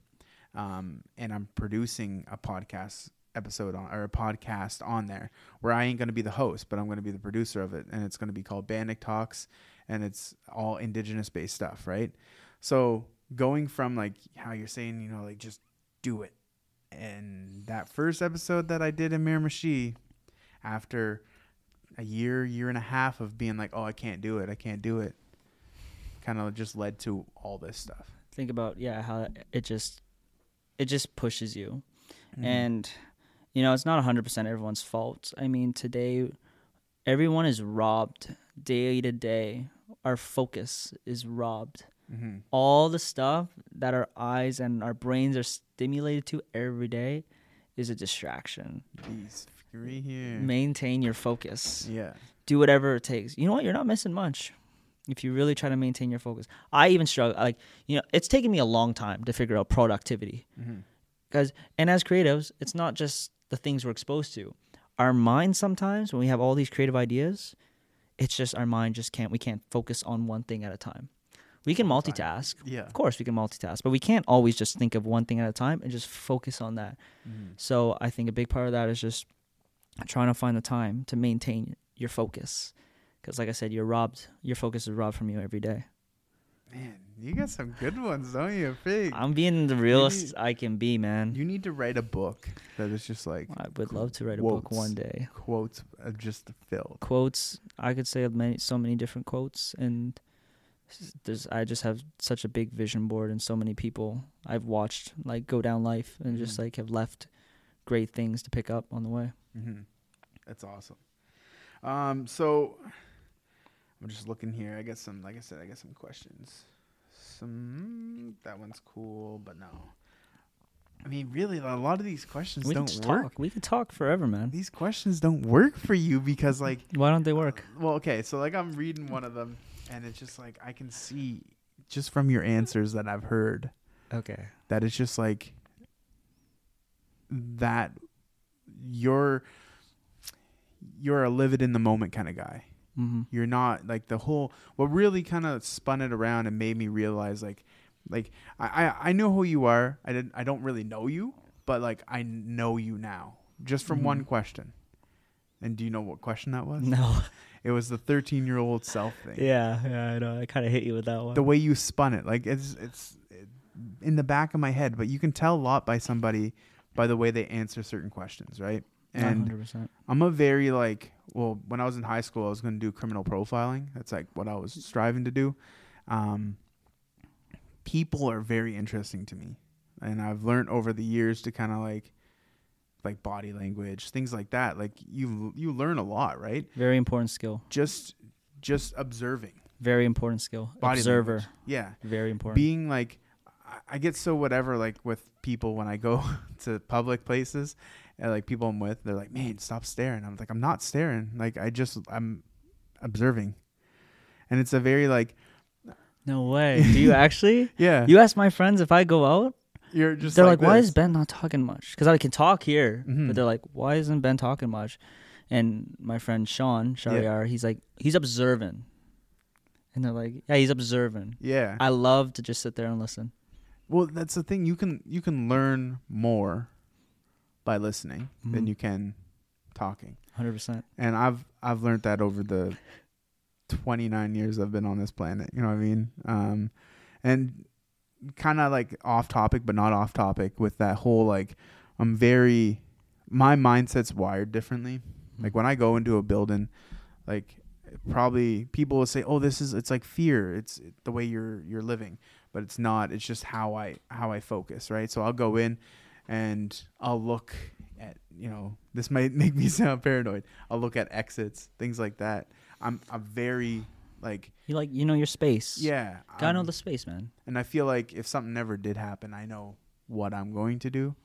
B: um, and I'm producing a podcast episode on or a podcast on there where I ain't going to be the host, but I'm going to be the producer of it, and it's going to be called Bannock Talks, and it's all indigenous based stuff, right? So going from like how you're saying, you know, like just do it, and that first episode that I did in Miramichi, after a year, year and a half of being like, oh, I can't do it, I can't do it, kind of just led to all this stuff.
A: Think about yeah how it just it just pushes you.
B: Mm-hmm.
A: And you know, it's not 100% everyone's fault. I mean, today everyone is robbed day to day. Our focus is robbed.
B: hmm
A: All the stuff that our eyes and our brains are stimulated to every day is a distraction.
B: these three here,
A: Maintain your focus.
B: yeah.
A: Do whatever it takes. You know what? You're not missing much if you really try to maintain your focus. I even struggle like, you know, it's taken me a long time to figure out productivity
B: Mm-hmm.
A: because and as creatives it's not just the things we're exposed to our mind sometimes when we have all these creative ideas it's just our mind just can't we can't focus on one thing at a time. We can multitask.
B: Yeah.
A: of course we can multitask but we can't always just think of one thing at a time and just focus on that.
B: Mm-hmm.
A: so i think a big part of that is just trying to find the time to maintain your focus. Because like i said you're robbed your focus is robbed from you every day
B: Man, you got some good ones, don't you, Fig?
A: i'm being the realest i can be man
B: You need to write a book that is just like
A: i would love to write a book one day
B: quotes of just filled.
A: quotes i could say many so many different quotes and there's i just have such a big vision board and so many people i've watched like go down life and just
B: Mhm.
A: like have left great things to pick up on the way.
B: Mm-hmm. That's awesome. Um, so I'm just looking here. I got some, like I said, I got some questions. Some that one's cool, but no. I mean, really, a lot of these questions
A: We can
B: don't work.
A: talk. We can talk forever, man.
B: These questions don't work for you because, like,
A: Why don't they uh, work?
B: well, okay, so like I'm reading one of them, and it's just like I can see just from your answers that I've heard
A: Okay.
B: that it's just like that you're you're a live it in the moment kind of guy.
A: Mm-hmm.
B: You're not like the whole what really kind of spun it around and made me realize like like I, I I know who you are. I didn't I don't really know you, but like I know you now just from one
A: Mhm.
B: question. And do you know what question that was?
A: No.
B: It was the 13 year old self thing.
A: yeah, yeah, I know. I kind of hit you with that one.
B: The way you spun it, like it's it's in the back of my head, but you can tell a lot by somebody by the way they answer certain questions, right? And
A: 100%.
B: I'm a very like, well, when I was in high school, I was going to do criminal profiling. That's like what I was striving to do. Um, people are very interesting to me, and I've learned over the years to kind of like, like body language, things like that. Like you, you learn a lot, right?
A: Very important skill.
B: Just, just observing.
A: Very important skill.
B: Body
A: Observer.
B: language. Yeah.
A: Very important.
B: being like I- I get so whatever like with people when I go to public places and like people I'm with they're like man stop staring I'm like I'm not staring like I just I'm observing and it's a very like
A: no way. Do you actually?
B: yeah
A: You ask my friends if I go out.
B: you're just
A: they're like, "Why
B: this."
A: is Ben not talking much?" Because I can talk here,
B: Mhm.
A: but they're like, "Why isn't Ben talking much?" And my friend Sean Shariar, he's like, he's observing, and they're like, "Yeah, he's observing."
B: yeah
A: I love to just sit there and listen.
B: well that's the thing you can you can learn more by listening than
A: Mhm.
B: you can talking
A: Hundred percent.
B: and I've I've learned that over the 29 years I've been on this planet. You know what I mean? Um, and kind of like off topic, but not off topic with that whole like I'm very my mindset's wired differently. Like when I go into a building, like probably people will say, "Oh, this is it's like fear. It's the way you're you're living." But it's not. It's just how I how I focus, right? So I'll go in and I'll look at, you know, this might make me sound paranoid. I'll look at exits, things like that. I'm I'm very like
A: You like you know your space.
B: yeah,
A: Gotta know
B: um,
A: the space, man.
B: and I feel like if something never did happen, I know what I'm going to do.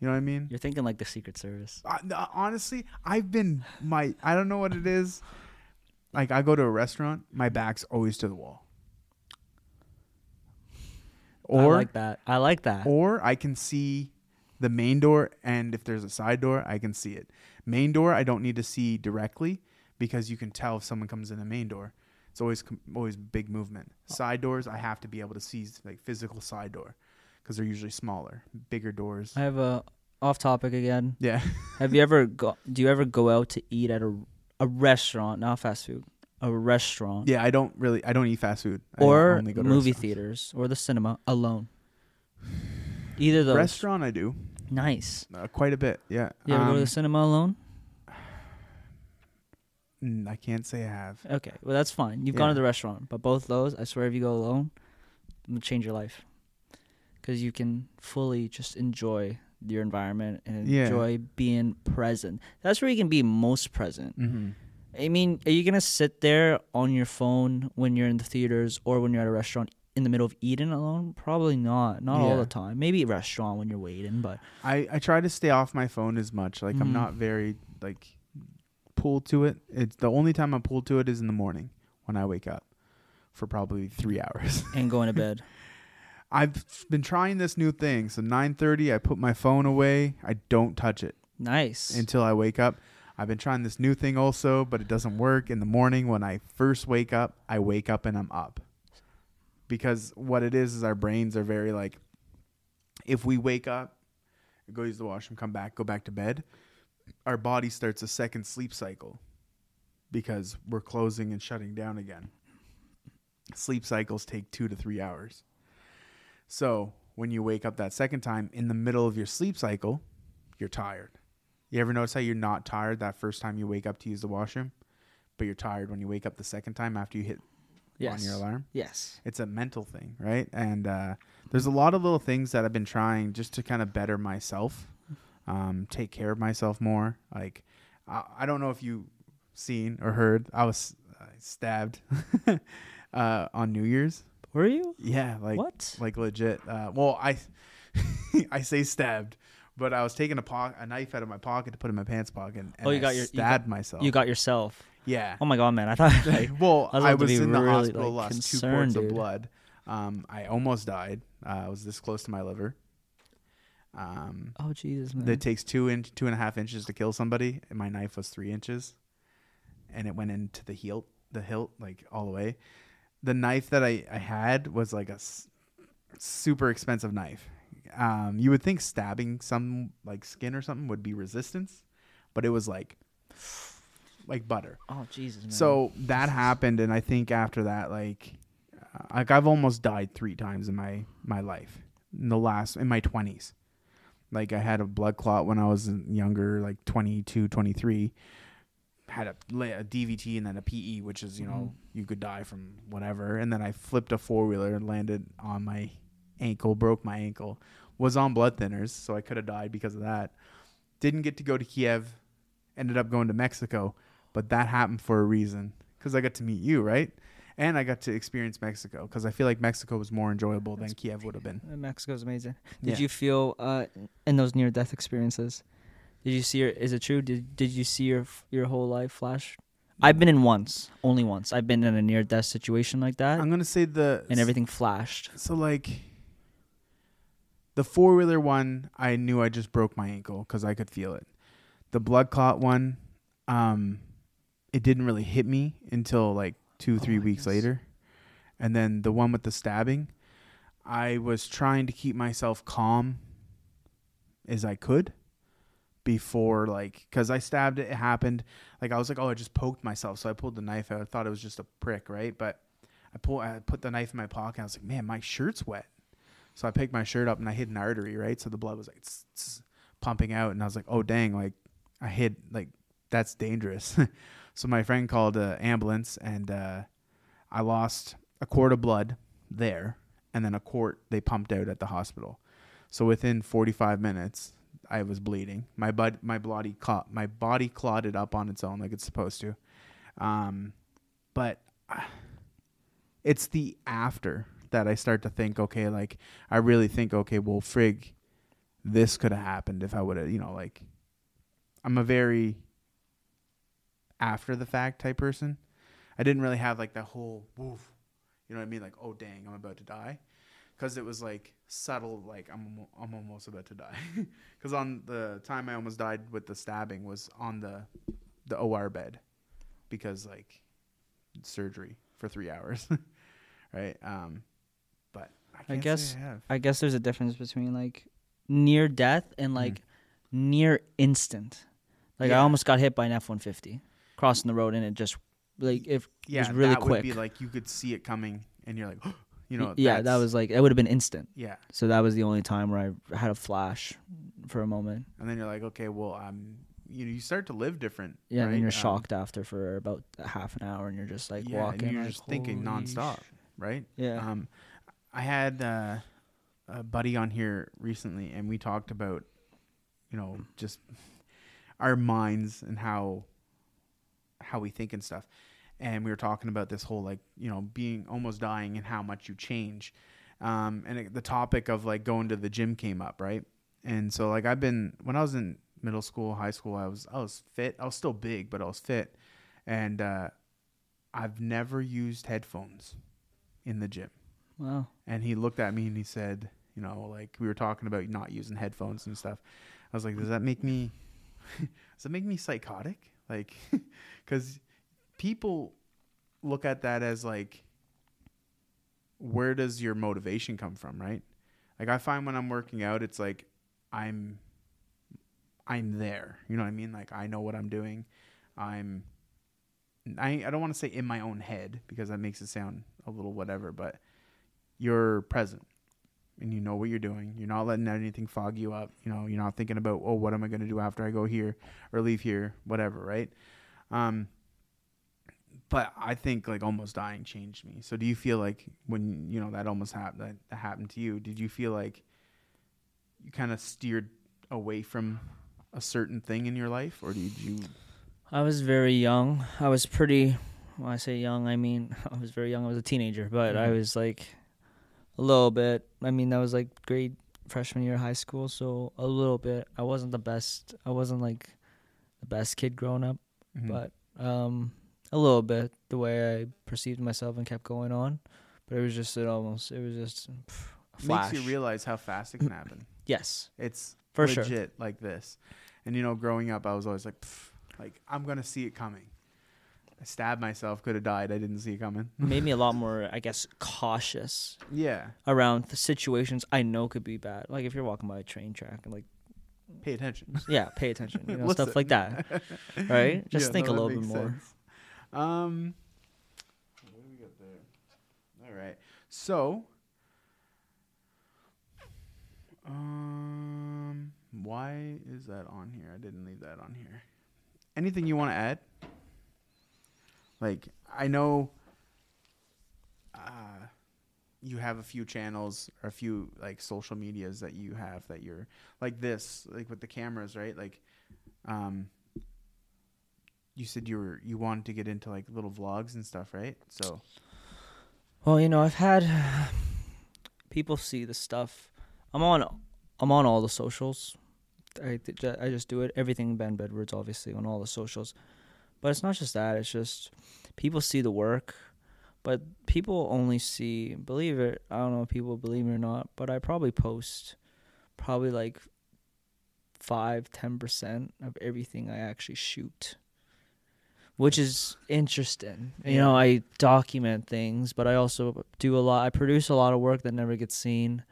B: You know what I mean?
A: You're thinking like the Secret Service.
B: Uh, honestly, I've been my I don't know what it is. Like I go to a restaurant, my back's always to the wall. Or
A: I like that. I like that.
B: or I can see the main door and if there's a side door, I can see it. Main door I don't need to see directly because you can tell if someone comes in the main door. It's always always big movement. Side doors I have to be able to see like physical side door because they're usually smaller. Bigger doors.
A: I have a off topic again.
B: Yeah.
A: Have you ever go? Do you ever go out to eat at a a restaurant, not fast food, a restaurant,
B: Yeah, I don't really I don't eat fast food. I
A: or
B: only go to
A: movie theaters or the cinema alone? Either the.
B: Restaurant I do.
A: Nice.
B: Uh, quite a bit. Yeah.
A: You ever go to
B: Um,
A: the cinema alone?
B: mm, I can't say I have.
A: Okay, well that's fine. You've gone
B: Yeah.
A: to the restaurant, but both those, I swear, if you go alone, it'll change your life because you can fully just enjoy your environment and
B: Yeah.
A: enjoy being present. That's where you can be most present.
B: Mm-hmm.
A: I mean, are you gonna sit there on your phone when you're in the theaters or when you're at a restaurant in the middle of eating alone? Probably not. Not all the time. Maybe a restaurant when you're waiting, but
B: I, I try to stay off my phone as much. Like I'm
A: Mhm.
B: not very like pulled to it. It's the only time I'm pulled to it is in the morning when I wake up for probably three hours.
A: and going to bed.
B: I've been trying this new thing. So 9:30, I put my phone away. I don't touch it
A: Nice.
B: until I wake up. I've been trying this new thing also, but it doesn't work. In the morning when I first wake up, I wake up and I'm up. Because what it is is our brains are very like if we wake up, go use the washroom, come back, go back to bed, our body starts a second sleep cycle because we're closing and shutting down again. Sleep cycles take 2 to 3 hours. So, when you wake up that second time in the middle of your sleep cycle, you're tired. You ever notice how you're not tired that first time you wake up to use the washroom, but you're tired when you wake up the second time after you hit
A: yes.
B: on your alarm?
A: Yes.
B: It's a mental thing, right? And uh, there's a lot of little things that I've been trying just to kind of better myself. um, take care of myself more. Like I, I don't know if you seen or heard, I was uh, stabbed uh, on New Year's.
A: Were you?
B: Yeah, like
A: what?
B: like legit. Uh, well, I I say stabbed, but I was taking a po- a knife out of my pocket to put in my pants pocket, and
A: Oh, you
B: I
A: got your- you
B: stabbed
A: got-
B: myself.
A: You got yourself.
B: Yeah.
A: Oh my god, man! I thought like,
B: well,
A: I was
B: I was in the hospital,
A: like,
B: lost two quarts of blood. Um, I almost died. Uh, I was this close to my liver. Um,
A: oh Jesus, man.
B: it takes two inch, two and a half inches to kill somebody, and my knife was three inches, and it went into the hilt, the hilt, like all the way. The knife that I, I had was like a s- super expensive knife. Um, you would think stabbing some like skin or something would be resistance, but it was like like butter.
A: oh Jesus, man.
B: So that happened, and I think after that, like, uh, like I've almost died three times in my my life. In the last, in my twenties, like I had a blood clot when I was younger, like 22, 23. Had a, a DVT and then a PE, which is you know you could die from whatever. And then I flipped a four wheeler and landed on my ankle, broke my ankle. Was on blood thinners, so I could have died because of that. Didn't get to go to Kiev. Ended up going to Mexico but that happened for a reason because I got to meet you, right? And I got to experience Mexico because I feel like Mexico was more enjoyable than Kiev would have been.
A: Mexico's amazing. Did
B: Yeah.
A: you feel uh, in those near death experiences? Did you see your? Is it true? Did Did you see your your whole life flash? I've been in once, only once. I've been in a near death situation like that,
B: I'm gonna say the
A: and everything flashed.
B: So like the four wheeler one, I knew I just broke my ankle because I could feel it. The blood clot one, um, it didn't really hit me until like two
A: Oh,
B: three
A: I
B: weeks later, and then the one with the stabbing, I was trying to keep myself calm as I could before like because I stabbed it, it happened. Like I was like oh I just poked myself. So I pulled the knife out. I thought it was just a prick right? But I pull I put the knife in my pocket. I was like man my shirt's wet. So I picked my shirt up and I hit an artery right? So the blood was like tss, tss, pumping out. And I was like oh dang like I hit like that's dangerous so my friend called an ambulance and uh, I lost a quart of blood there and then a quart they pumped out at the hospital so within 45 minutes, I was bleeding. My bud, my body clot, my body clotted up on its own like it's supposed to. Um, but uh, it's the after that I start to think, okay, like I really think, okay, well, frig, this could have happened if I would have, you know, like I'm a very after the fact type person. I didn't really have like the whole woof, you know what I mean? Like, oh dang, I'm about to die because it was like subtle like i'm i'm almost about to die because on the time i almost died with the stabbing was on the the or bed because like surgery for three hours right um but i,
A: I guess-
B: I have.
A: I guess there's a difference between like near death and like near instant. Like I almost got hit by an F one fifty crossing the road, and it just like if
B: yeah
A: was really
B: that
A: quick.
B: would be like you could see it coming and you're like you know
A: yeah, that was like it would have been instant.
B: yeah
A: So that was the only time where I had a flash for a moment.
B: and then you're like okay well i'm you know you start to live different
A: Yeah, and
B: right?
A: then you're
B: Um,
A: shocked after for about half an hour, and you're just like
B: yeah,
A: walking.
B: and you're
A: like,
B: just thinking nonstop
A: sh-"
B: right
A: Yeah.
B: Um, I had uh, a buddy on here recently, and we talked about, you know, just our minds and how how we think and stuff. And we were talking about this whole like, you know, being almost dying and how much you change. Um, and it, the topic of like going to the gym came up, right? And so like I've been when I was in middle school, high school, I was I was fit. I was still big, but I was fit. And uh, I've never used headphones in the gym.
A: Wow.
B: And he looked at me and he said, you know, like we were talking about not using headphones and stuff. I was like, does that make me, does that make me psychotic? Like, because people look at that as like, where does your motivation come from, right? Like I find when I'm working out, it's like I'm, I'm there. You know what I mean? Like I know what I'm doing. I'm, I I don't want to say in my own head because that makes it sound a little whatever, but you're present and you know what you're doing. You're not letting anything fog you up. You know, you're not thinking about, oh, what am I going to do after I go here or leave here, whatever, right? Um, but I think like almost dying changed me. So do you feel like when you know that almost happened that, that happened to you? Did you feel like you kind of steered away from a certain thing in your life, or did you?
A: I was very young. I was pretty. When I say young, I mean I was very young. I was a teenager, but I
B: Mhm.
A: was like a little bit. I mean, that was like grade freshman year of high school, so a little bit. I wasn't the best. I wasn't like the best kid growing up,
B: Mhm.
A: but um, a little bit the way I perceived myself and kept going on. But it was just it almost. It was just pff, a flash.
B: makes you realize how fast it can happen.
A: yes,
B: It's
A: for sure.
B: legit like this. And you know, growing up, I was always like, like I'm gonna see it coming. I stabbed myself, could have died. I didn't see it coming.
A: Made me a lot more, I guess, cautious
B: yeah,
A: around the situations I know could be bad. Like if you're walking by a train track and like,
B: pay attention.
A: yeah, pay attention, you know, stuff like that, right? Just
B: Yeah,
A: think
B: no,
A: a
B: that
A: little bit
B: makes
A: more.
B: sense. Um, what do we got there? All right. So, um, why is that on here? I didn't leave that on here. Anything you want to add? Like, I know, uh, you have a few channels or a few like social medias that you have that you're like this, like with the cameras, right? Like, um, you said you were you wanted to get into like little vlogs and stuff, right? So
A: Well, you know, I've had people see the stuff. I'm on, I'm on all the socials. I, I just do it. Everything Ben Bedwards, obviously, on all the socials. But it's not just that. It's just people see the work, but people only see. Believe it, I don't know if people believe me or not, but I probably post probably like five, ten percent of everything I actually shoot. Which is interesting. You know, I document things, but I also do a lot. I produce a lot of work that never gets seen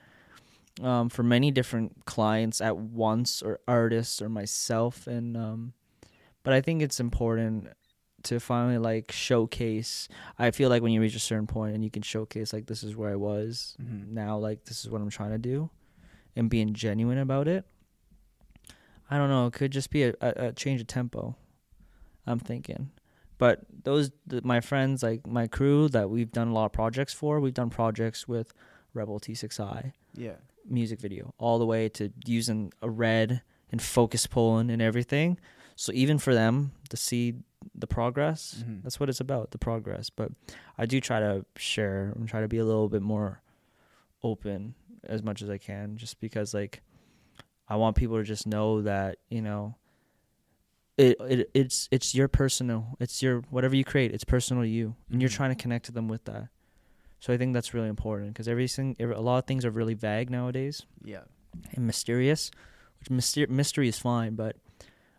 A: um, for many different clients at once, or artists, or myself. And um, but I think it's important to finally like showcase. I feel like when you reach a certain point and you can showcase like this is where I was
B: Mhm.
A: now, like this is what I'm trying to do, and being genuine about it. I don't know. It could just be a, a, a change of tempo. I'm thinking, but those th- my friends, like my crew that we've done a lot of projects for. We've done projects with Rebel T6i
B: yeah,
A: music video, all the way to using a red and focus pulling and everything. So even for them to see the progress,
B: Mhm.
A: that's what it's about, the progress. But I do try to share and try to be a little bit more open as much as I can, just because like I want people to just know that you know. It, it it's it's your personal it's your whatever you create it's personal to you and you're
B: Mhm.
A: trying to connect to them with that so I think that's really important because everything a lot of things are really vague nowadays
B: yeah,
A: and mysterious, which myster- mystery is fine, but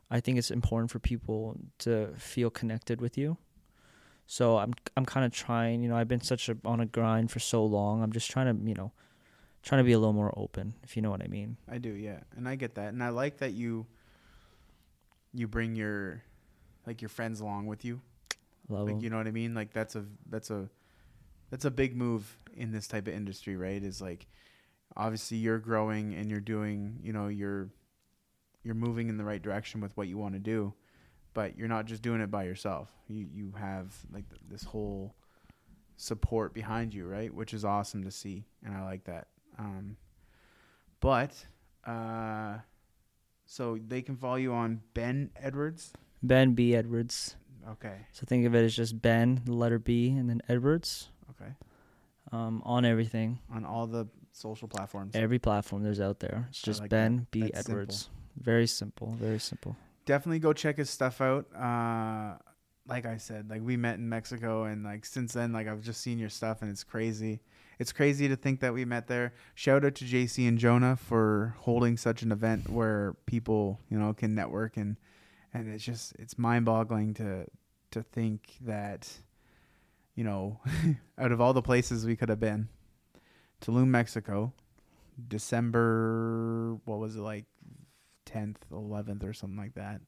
A: I think it's important for people to feel connected with you. So I'm I'm kind of trying, you know, I've been such a on a grind for so long. I'm just trying to, you know, trying to be a little more open, if you know what I mean.
B: I do. Yeah, and I get that, and I like that you you bring your like your friends along with you.
A: Love
B: Like
A: 'em.
B: you know what I mean? Like that's a that's a that's a big move in this type of industry, right? Is like obviously you're growing and you're doing, you know, you're you're moving in the right direction with what you want to do, but you're not just doing it by yourself. You you have like th- this whole support behind you, right? Which is awesome to see, and I like that. Um, but uh, so they can follow you on Ben Edwards.
A: Ben B Edwards.
B: Okay.
A: So think of it as just Ben, the letter B, and then Edwards.
B: Okay.
A: Um, on everything,
B: On all the social platforms.
A: every platform there's out there. It's just
B: like
A: Ben
B: that.
A: B
B: That's simple.
A: Very simple. Very simple.
B: definitely go check his stuff out. Uh, like I said, like we met in Mexico, and like since then, like I've just seen your stuff, and it's crazy. It's crazy to think that we met there. Shout out to JC and Jonah for holding such an event where people, you know, can network and and it's just it's mind-boggling to to think that, you know, out of all the places we could have been, Tulum, Mexico, December, what was it like, tenth, eleventh, or something like that.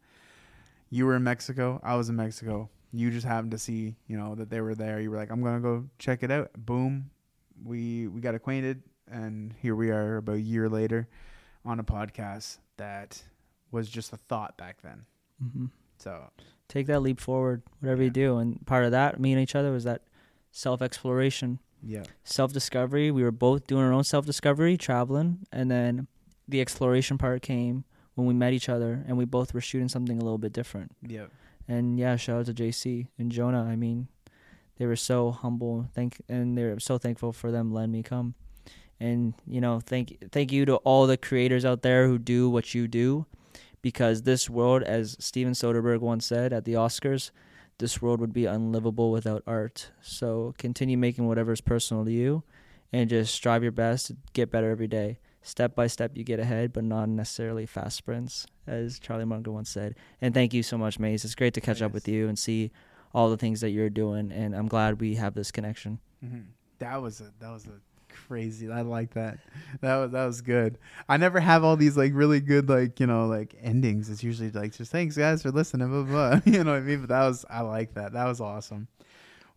B: You were in Mexico. I was in Mexico. You just happened to see, you know, that they were there. You were like, I'm gonna go check it out. Boom, we we got acquainted, and here we are about a year later, on a podcast that was just a thought back then.
A: hmm
B: So
A: take that leap forward, whatever you do. And part of that, me and each other, was that self exploration,
B: yeah,
A: self discovery. We were both doing our own self discovery, traveling, and then the exploration part came when we met each other and we both were shooting something a little bit different.
B: Yep.
A: And yeah, shout out to JC and Jonah. I mean, they were so humble. Thank and they're so thankful for them letting me come. And you know, thank thank you to all the creators out there who do what you do, because this world, as Steven Soderbergh once said at the Oscars, this world would be unlivable without art. So continue making whatever's personal to you, and just strive your best to get better every day. Step by step, you get ahead, but not necessarily fast sprints, as Charlie Munger once said. And thank you so much, Maze. It's great to catch up with you and see all the things that you're doing, and I'm glad we have this connection.
B: hmm That was a that was a crazy. I like that. That was that was good. I never have all these like really good like you know like endings. It's usually like just thanks guys for listening. Blah, blah, blah. You know what I mean? But that was I like that. That was awesome.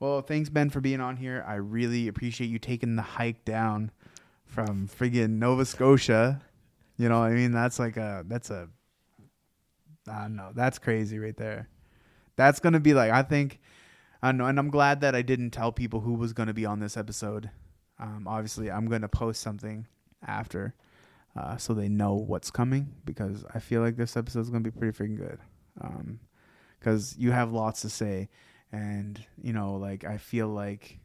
B: Well, thanks Ben for being on here. I really appreciate you taking the hike down from friggin' Nova Scotia. You know, I mean that's like a that's a I don't know. That's crazy right there. That's gonna be like I think I don't know, and I'm glad that I didn't tell people who was gonna be on this episode. Um, obviously, I'm gonna post something after, uh, so they know what's coming because I feel like this episode is gonna be pretty freaking good. Um, because you have lots to say, and you know, like I feel like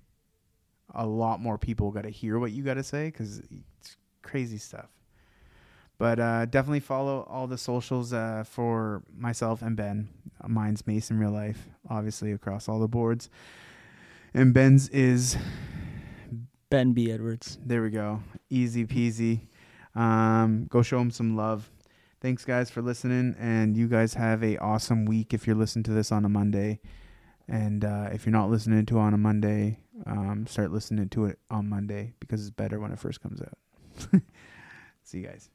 B: a lot more people got to hear what you got to say because it's crazy stuff. But uh, definitely follow all the socials uh, for myself and Ben. Mine's Mason Real Life, obviously across all the boards, and Ben's is
A: Ben B. Edwards.
B: there. We go, easy peasy. Um, go show him some love. Thanks, guys, for listening, and you guys have a awesome week. If you're listening to this on a Monday, and uh, if you're not listening to it on a Monday, um, start listening to it on Monday because it's better when it first comes out. See you guys.